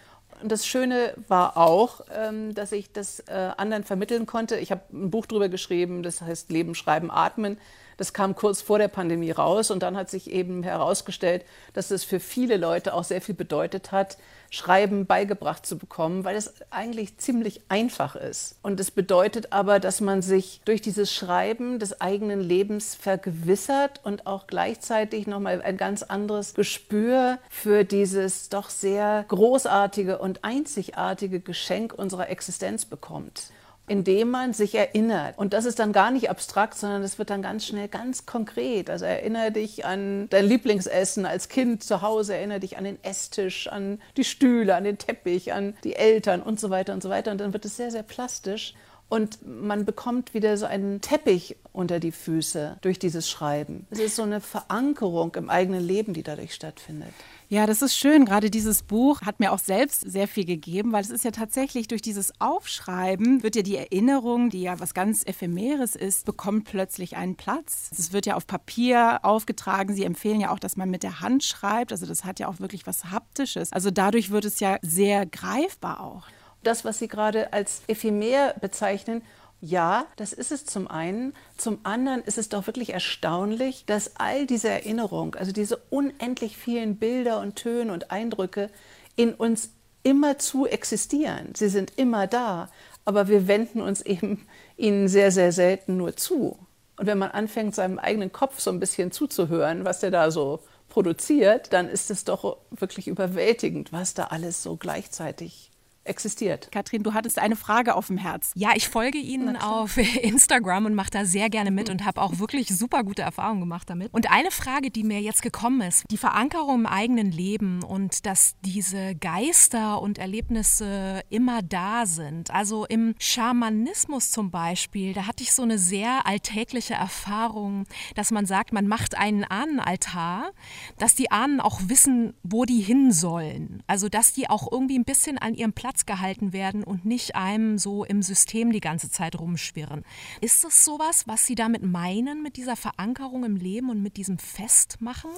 Und das Schöne war auch, ähm, dass ich das äh, anderen vermitteln konnte. Ich habe ein Buch darüber geschrieben, das heißt Leben, Schreiben, Atmen. Das kam kurz vor der Pandemie raus und dann hat sich eben herausgestellt, dass es für viele Leute auch sehr viel bedeutet hat, Schreiben beigebracht zu bekommen, weil es eigentlich ziemlich einfach ist. Und es bedeutet aber, dass man sich durch dieses Schreiben des eigenen Lebens vergewissert und auch gleichzeitig nochmal ein ganz anderes Gespür für dieses doch sehr großartige und einzigartige Geschenk unserer Existenz bekommt. Indem man sich erinnert. Und das ist dann gar nicht abstrakt, sondern das wird dann ganz schnell ganz konkret. Also erinnere dich an dein Lieblingsessen als Kind zu Hause, erinnere dich an den Esstisch, an die Stühle, an den Teppich, an die Eltern und so weiter und so weiter. Und dann wird es sehr, sehr plastisch. Und man bekommt wieder so einen Teppich unter die Füße durch dieses Schreiben. Es ist so eine Verankerung im eigenen Leben, die dadurch stattfindet. Ja, das ist schön. Gerade dieses Buch hat mir auch selbst sehr viel gegeben, weil es ist ja tatsächlich durch dieses Aufschreiben wird ja die Erinnerung, die ja was ganz Ephemeres ist, bekommt plötzlich einen Platz. Es wird ja auf Papier aufgetragen. Sie empfehlen ja auch, dass man mit der Hand schreibt. Also das hat ja auch wirklich was Haptisches. Also dadurch wird es ja sehr greifbar auch. Das, was Sie gerade als ephemer bezeichnen, ja, das ist es zum einen. Zum anderen ist es doch wirklich erstaunlich, dass all diese Erinnerung, also diese unendlich vielen Bilder und Töne und Eindrücke in uns immerzu existieren. Sie sind immer da, aber wir wenden uns eben ihnen sehr, sehr selten nur zu. Und wenn man anfängt, seinem eigenen Kopf so ein bisschen zuzuhören, was der da so produziert, dann ist es doch wirklich überwältigend, was da alles so gleichzeitig existiert. Katrin, du hattest eine Frage auf dem Herz. Ja, ich folge Ihnen auf Instagram und mache da sehr gerne mit und habe auch wirklich super gute Erfahrungen gemacht damit. Und eine Frage, die mir jetzt gekommen ist, die Verankerung im eigenen Leben und dass diese Geister und Erlebnisse immer da sind. Also im Schamanismus zum Beispiel, da hatte ich so eine sehr alltägliche Erfahrung, dass man sagt, man macht einen Ahnenaltar, dass die Ahnen auch wissen, wo die hin sollen. Also dass die auch irgendwie ein bisschen an ihrem Platz Platz gehalten werden und nicht einem so im System die ganze Zeit rumschwirren. Ist das sowas, was Sie damit meinen, mit dieser Verankerung im Leben und mit diesem Festmachen?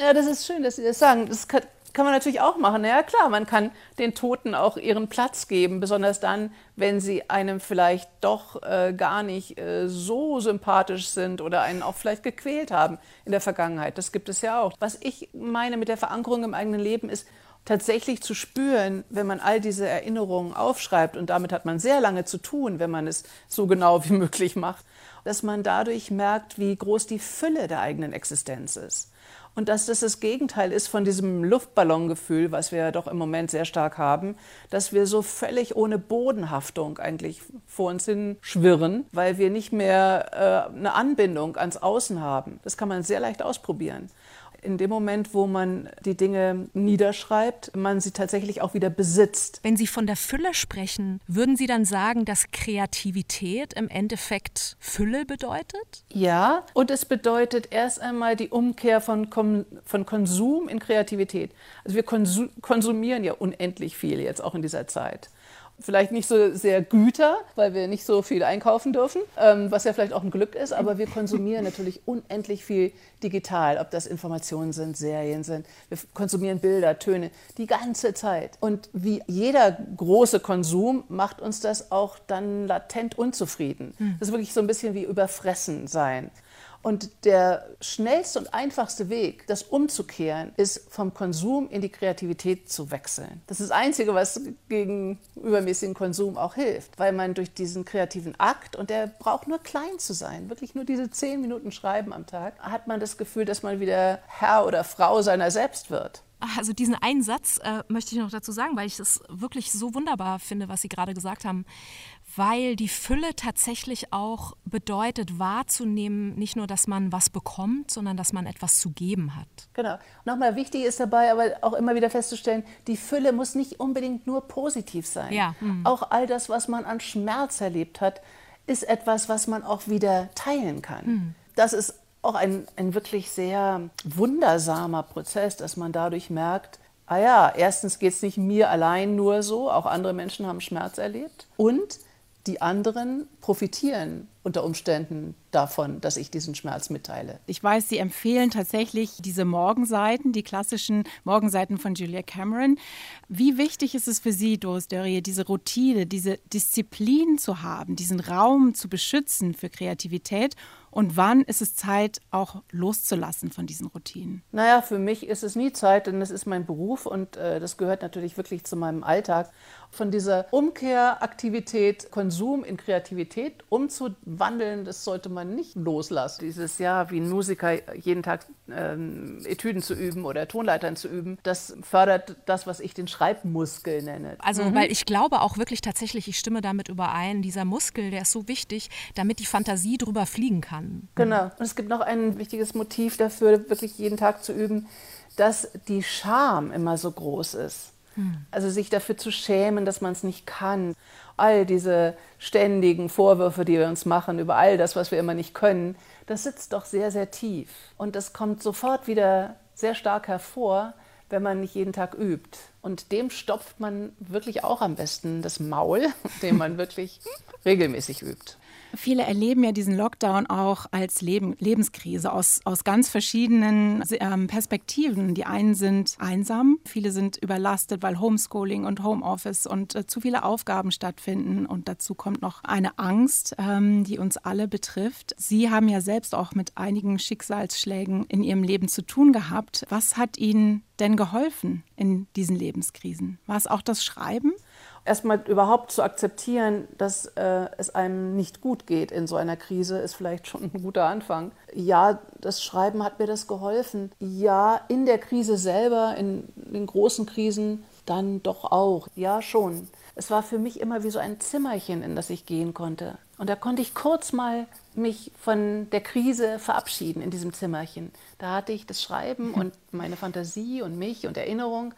Ja, das ist schön, dass Sie das sagen. Das kann, kann man natürlich auch machen. Ja, klar, man kann den Toten auch ihren Platz geben, besonders dann, wenn sie einem vielleicht doch äh, gar nicht äh, so sympathisch sind oder einen auch vielleicht gequält haben in der Vergangenheit. Das gibt es ja auch. Was ich meine mit der Verankerung im eigenen Leben ist, tatsächlich zu spüren, wenn man all diese Erinnerungen aufschreibt, und damit hat man sehr lange zu tun, wenn man es so genau wie möglich macht, dass man dadurch merkt, wie groß die Fülle der eigenen Existenz ist. Und dass das das Gegenteil ist von diesem Luftballongefühl, was wir ja doch im Moment sehr stark haben, dass wir so völlig ohne Bodenhaftung eigentlich vor uns hin schwirren, weil wir nicht mehr äh, eine Anbindung ans Außen haben. Das kann man sehr leicht ausprobieren in dem Moment, wo man die Dinge niederschreibt, man sie tatsächlich auch wieder besitzt. Wenn Sie von der Fülle sprechen, würden Sie dann sagen, dass Kreativität im Endeffekt Fülle bedeutet? Ja, und es bedeutet erst einmal die Umkehr von, von Konsum in Kreativität. Also wir konsumieren ja unendlich viel jetzt auch in dieser Zeit vielleicht nicht so sehr Güter, weil wir nicht so viel einkaufen dürfen, ähm, was ja vielleicht auch ein Glück ist, aber wir konsumieren natürlich unendlich viel digital, ob das Informationen sind, Serien sind. Wir konsumieren Bilder, Töne, die ganze Zeit. Und wie jeder große Konsum macht uns das auch dann latent unzufrieden. Hm. Das ist wirklich so ein bisschen wie überfressen sein. Und der schnellste und einfachste Weg, das umzukehren, ist vom Konsum in die Kreativität zu wechseln. Das ist das Einzige, was gegen übermäßigen Konsum auch hilft, weil man durch diesen kreativen Akt, und der braucht nur klein zu sein, wirklich nur diese zehn Minuten Schreiben am Tag, hat man das Gefühl, dass man wieder Herr oder Frau seiner selbst wird. Also diesen einen Satz äh, möchte ich noch dazu sagen, weil ich das wirklich so wunderbar finde, was Sie gerade gesagt haben weil die Fülle tatsächlich auch bedeutet, wahrzunehmen, nicht nur, dass man was bekommt, sondern dass man etwas zu geben hat. Genau. Nochmal wichtig ist dabei, aber auch immer wieder festzustellen, die Fülle muss nicht unbedingt nur positiv sein. Ja. Mhm. Auch all das, was man an Schmerz erlebt hat, ist etwas, was man auch wieder teilen kann. Mhm. Das ist auch ein, ein wirklich sehr wundersamer Prozess, dass man dadurch merkt, ah ja, erstens geht es nicht mir allein nur so, auch andere Menschen haben Schmerz erlebt. Und die anderen profitieren unter Umständen davon, dass ich diesen Schmerz mitteile. Ich weiß, Sie empfehlen tatsächlich diese Morgenseiten, die klassischen Morgenseiten von Julia Cameron. Wie wichtig ist es für Sie, Doris Dörrie, diese Routine, diese Disziplin zu haben, diesen Raum zu beschützen für Kreativität und wann ist es Zeit, auch loszulassen von diesen Routinen? Naja, für mich ist es nie Zeit, denn das ist mein Beruf und äh, das gehört natürlich wirklich zu meinem Alltag. Von dieser Umkehraktivität, Konsum in Kreativität umzuwandeln wandeln, das sollte man nicht loslassen. Dieses Jahr, wie ein Musiker jeden Tag ähm, Etüden zu üben oder Tonleitern zu üben, das fördert das, was ich den Schreibmuskel nenne. Also, mhm. weil ich glaube auch wirklich tatsächlich, ich stimme damit überein, dieser Muskel, der ist so wichtig, damit die Fantasie drüber fliegen kann. Genau. Und es gibt noch ein wichtiges Motiv dafür, wirklich jeden Tag zu üben, dass die Scham immer so groß ist. Hm. Also sich dafür zu schämen, dass man es nicht kann. All diese ständigen Vorwürfe, die wir uns machen über all das, was wir immer nicht können, das sitzt doch sehr, sehr tief. Und das kommt sofort wieder sehr stark hervor, wenn man nicht jeden Tag übt. Und dem stopft man wirklich auch am besten das Maul, indem man wirklich regelmäßig übt. Viele erleben ja diesen Lockdown auch als Leben, Lebenskrise aus, aus ganz verschiedenen ähm, Perspektiven. Die einen sind einsam, viele sind überlastet, weil Homeschooling und Homeoffice und äh, zu viele Aufgaben stattfinden. Und dazu kommt noch eine Angst, ähm, die uns alle betrifft. Sie haben ja selbst auch mit einigen Schicksalsschlägen in Ihrem Leben zu tun gehabt. Was hat Ihnen denn geholfen in diesen Lebenskrisen? War es auch das Schreiben? Erstmal überhaupt zu akzeptieren, dass äh, es einem nicht gut geht in so einer Krise, ist vielleicht schon ein guter Anfang. Ja, das Schreiben hat mir das geholfen. Ja, in der Krise selber, in den großen Krisen, dann doch auch. Ja, schon. Es war für mich immer wie so ein Zimmerchen, in das ich gehen konnte. Und da konnte ich kurz mal mich von der Krise verabschieden in diesem Zimmerchen. Da hatte ich das Schreiben und meine Fantasie und mich und Erinnerung.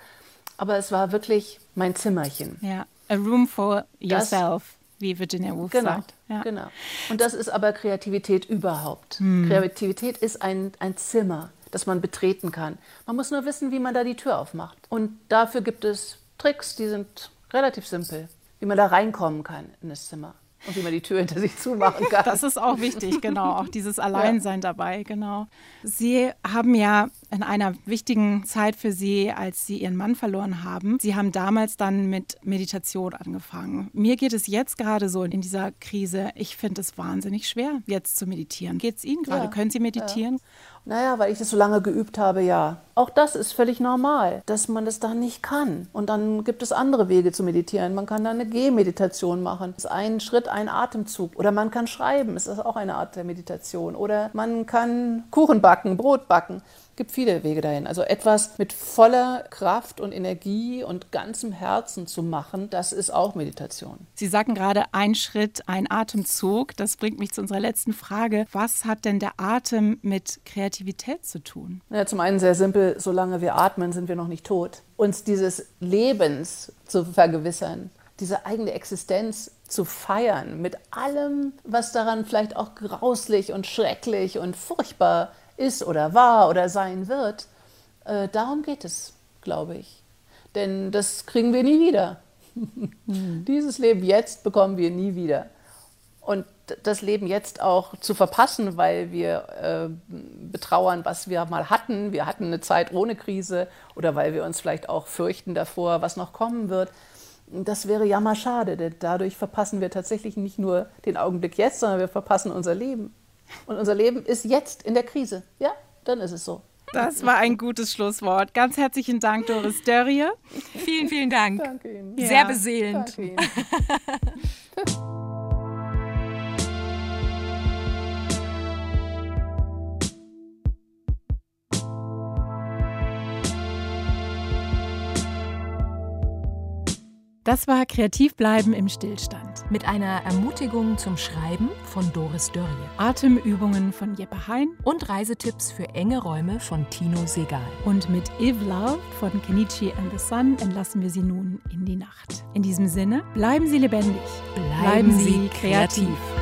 Aber es war wirklich mein Zimmerchen. Ja. A room for yourself, das, wie Virginia Woolf genau, sagt. Ja. Genau. Und das ist aber Kreativität überhaupt. Hm. Kreativität ist ein, ein Zimmer, das man betreten kann. Man muss nur wissen, wie man da die Tür aufmacht. Und dafür gibt es Tricks, die sind relativ simpel, wie man da reinkommen kann in das Zimmer und wie man die Tür hinter sich zumachen kann. Das ist auch wichtig, genau. Auch dieses Alleinsein ja. dabei, genau. Sie haben ja in einer wichtigen Zeit für Sie, als Sie Ihren Mann verloren haben, Sie haben damals dann mit Meditation angefangen. Mir geht es jetzt gerade so in dieser Krise, ich finde es wahnsinnig schwer, jetzt zu meditieren. Geht es Ihnen gerade? Ja. Können Sie meditieren? Ja. Naja, weil ich das so lange geübt habe, ja. Auch das ist völlig normal, dass man das dann nicht kann. Und dann gibt es andere Wege zu meditieren. Man kann dann eine Gehmeditation machen. Das ist ein Schritt, ein Atemzug. Oder man kann schreiben, das ist auch eine Art der Meditation. Oder man kann Kuchen backen, Brot backen gibt viele Wege dahin. Also etwas mit voller Kraft und Energie und ganzem Herzen zu machen, das ist auch Meditation. Sie sagen gerade ein Schritt, ein Atemzug. Das bringt mich zu unserer letzten Frage. Was hat denn der Atem mit Kreativität zu tun? Ja, zum einen sehr simpel, solange wir atmen, sind wir noch nicht tot. Uns dieses Lebens zu vergewissern, diese eigene Existenz zu feiern, mit allem, was daran vielleicht auch grauslich und schrecklich und furchtbar ist oder war oder sein wird. Äh, darum geht es, glaube ich. Denn das kriegen wir nie wieder. Mhm. Dieses Leben jetzt bekommen wir nie wieder. Und das Leben jetzt auch zu verpassen, weil wir äh, betrauern, was wir mal hatten. Wir hatten eine Zeit ohne Krise oder weil wir uns vielleicht auch fürchten davor, was noch kommen wird. Das wäre ja mal schade, denn dadurch verpassen wir tatsächlich nicht nur den Augenblick jetzt, sondern wir verpassen unser Leben. Und unser Leben ist jetzt in der Krise. Ja, dann ist es so. Das war ein gutes Schlusswort. Ganz herzlichen Dank, Doris Dörrie. Vielen, vielen Dank. Danke Ihnen. Sehr ja. beseelend. Danke Ihnen. Das war Kreativ bleiben im Stillstand. Mit einer Ermutigung zum Schreiben von Doris Dörrie. Atemübungen von Jeppe Hein. Und Reisetipps für enge Räume von Tino Segal. Und mit Eve Love von Kenichi and the Sun entlassen wir Sie nun in die Nacht. In diesem Sinne, bleiben Sie lebendig. Bleiben, bleiben Sie kreativ. kreativ.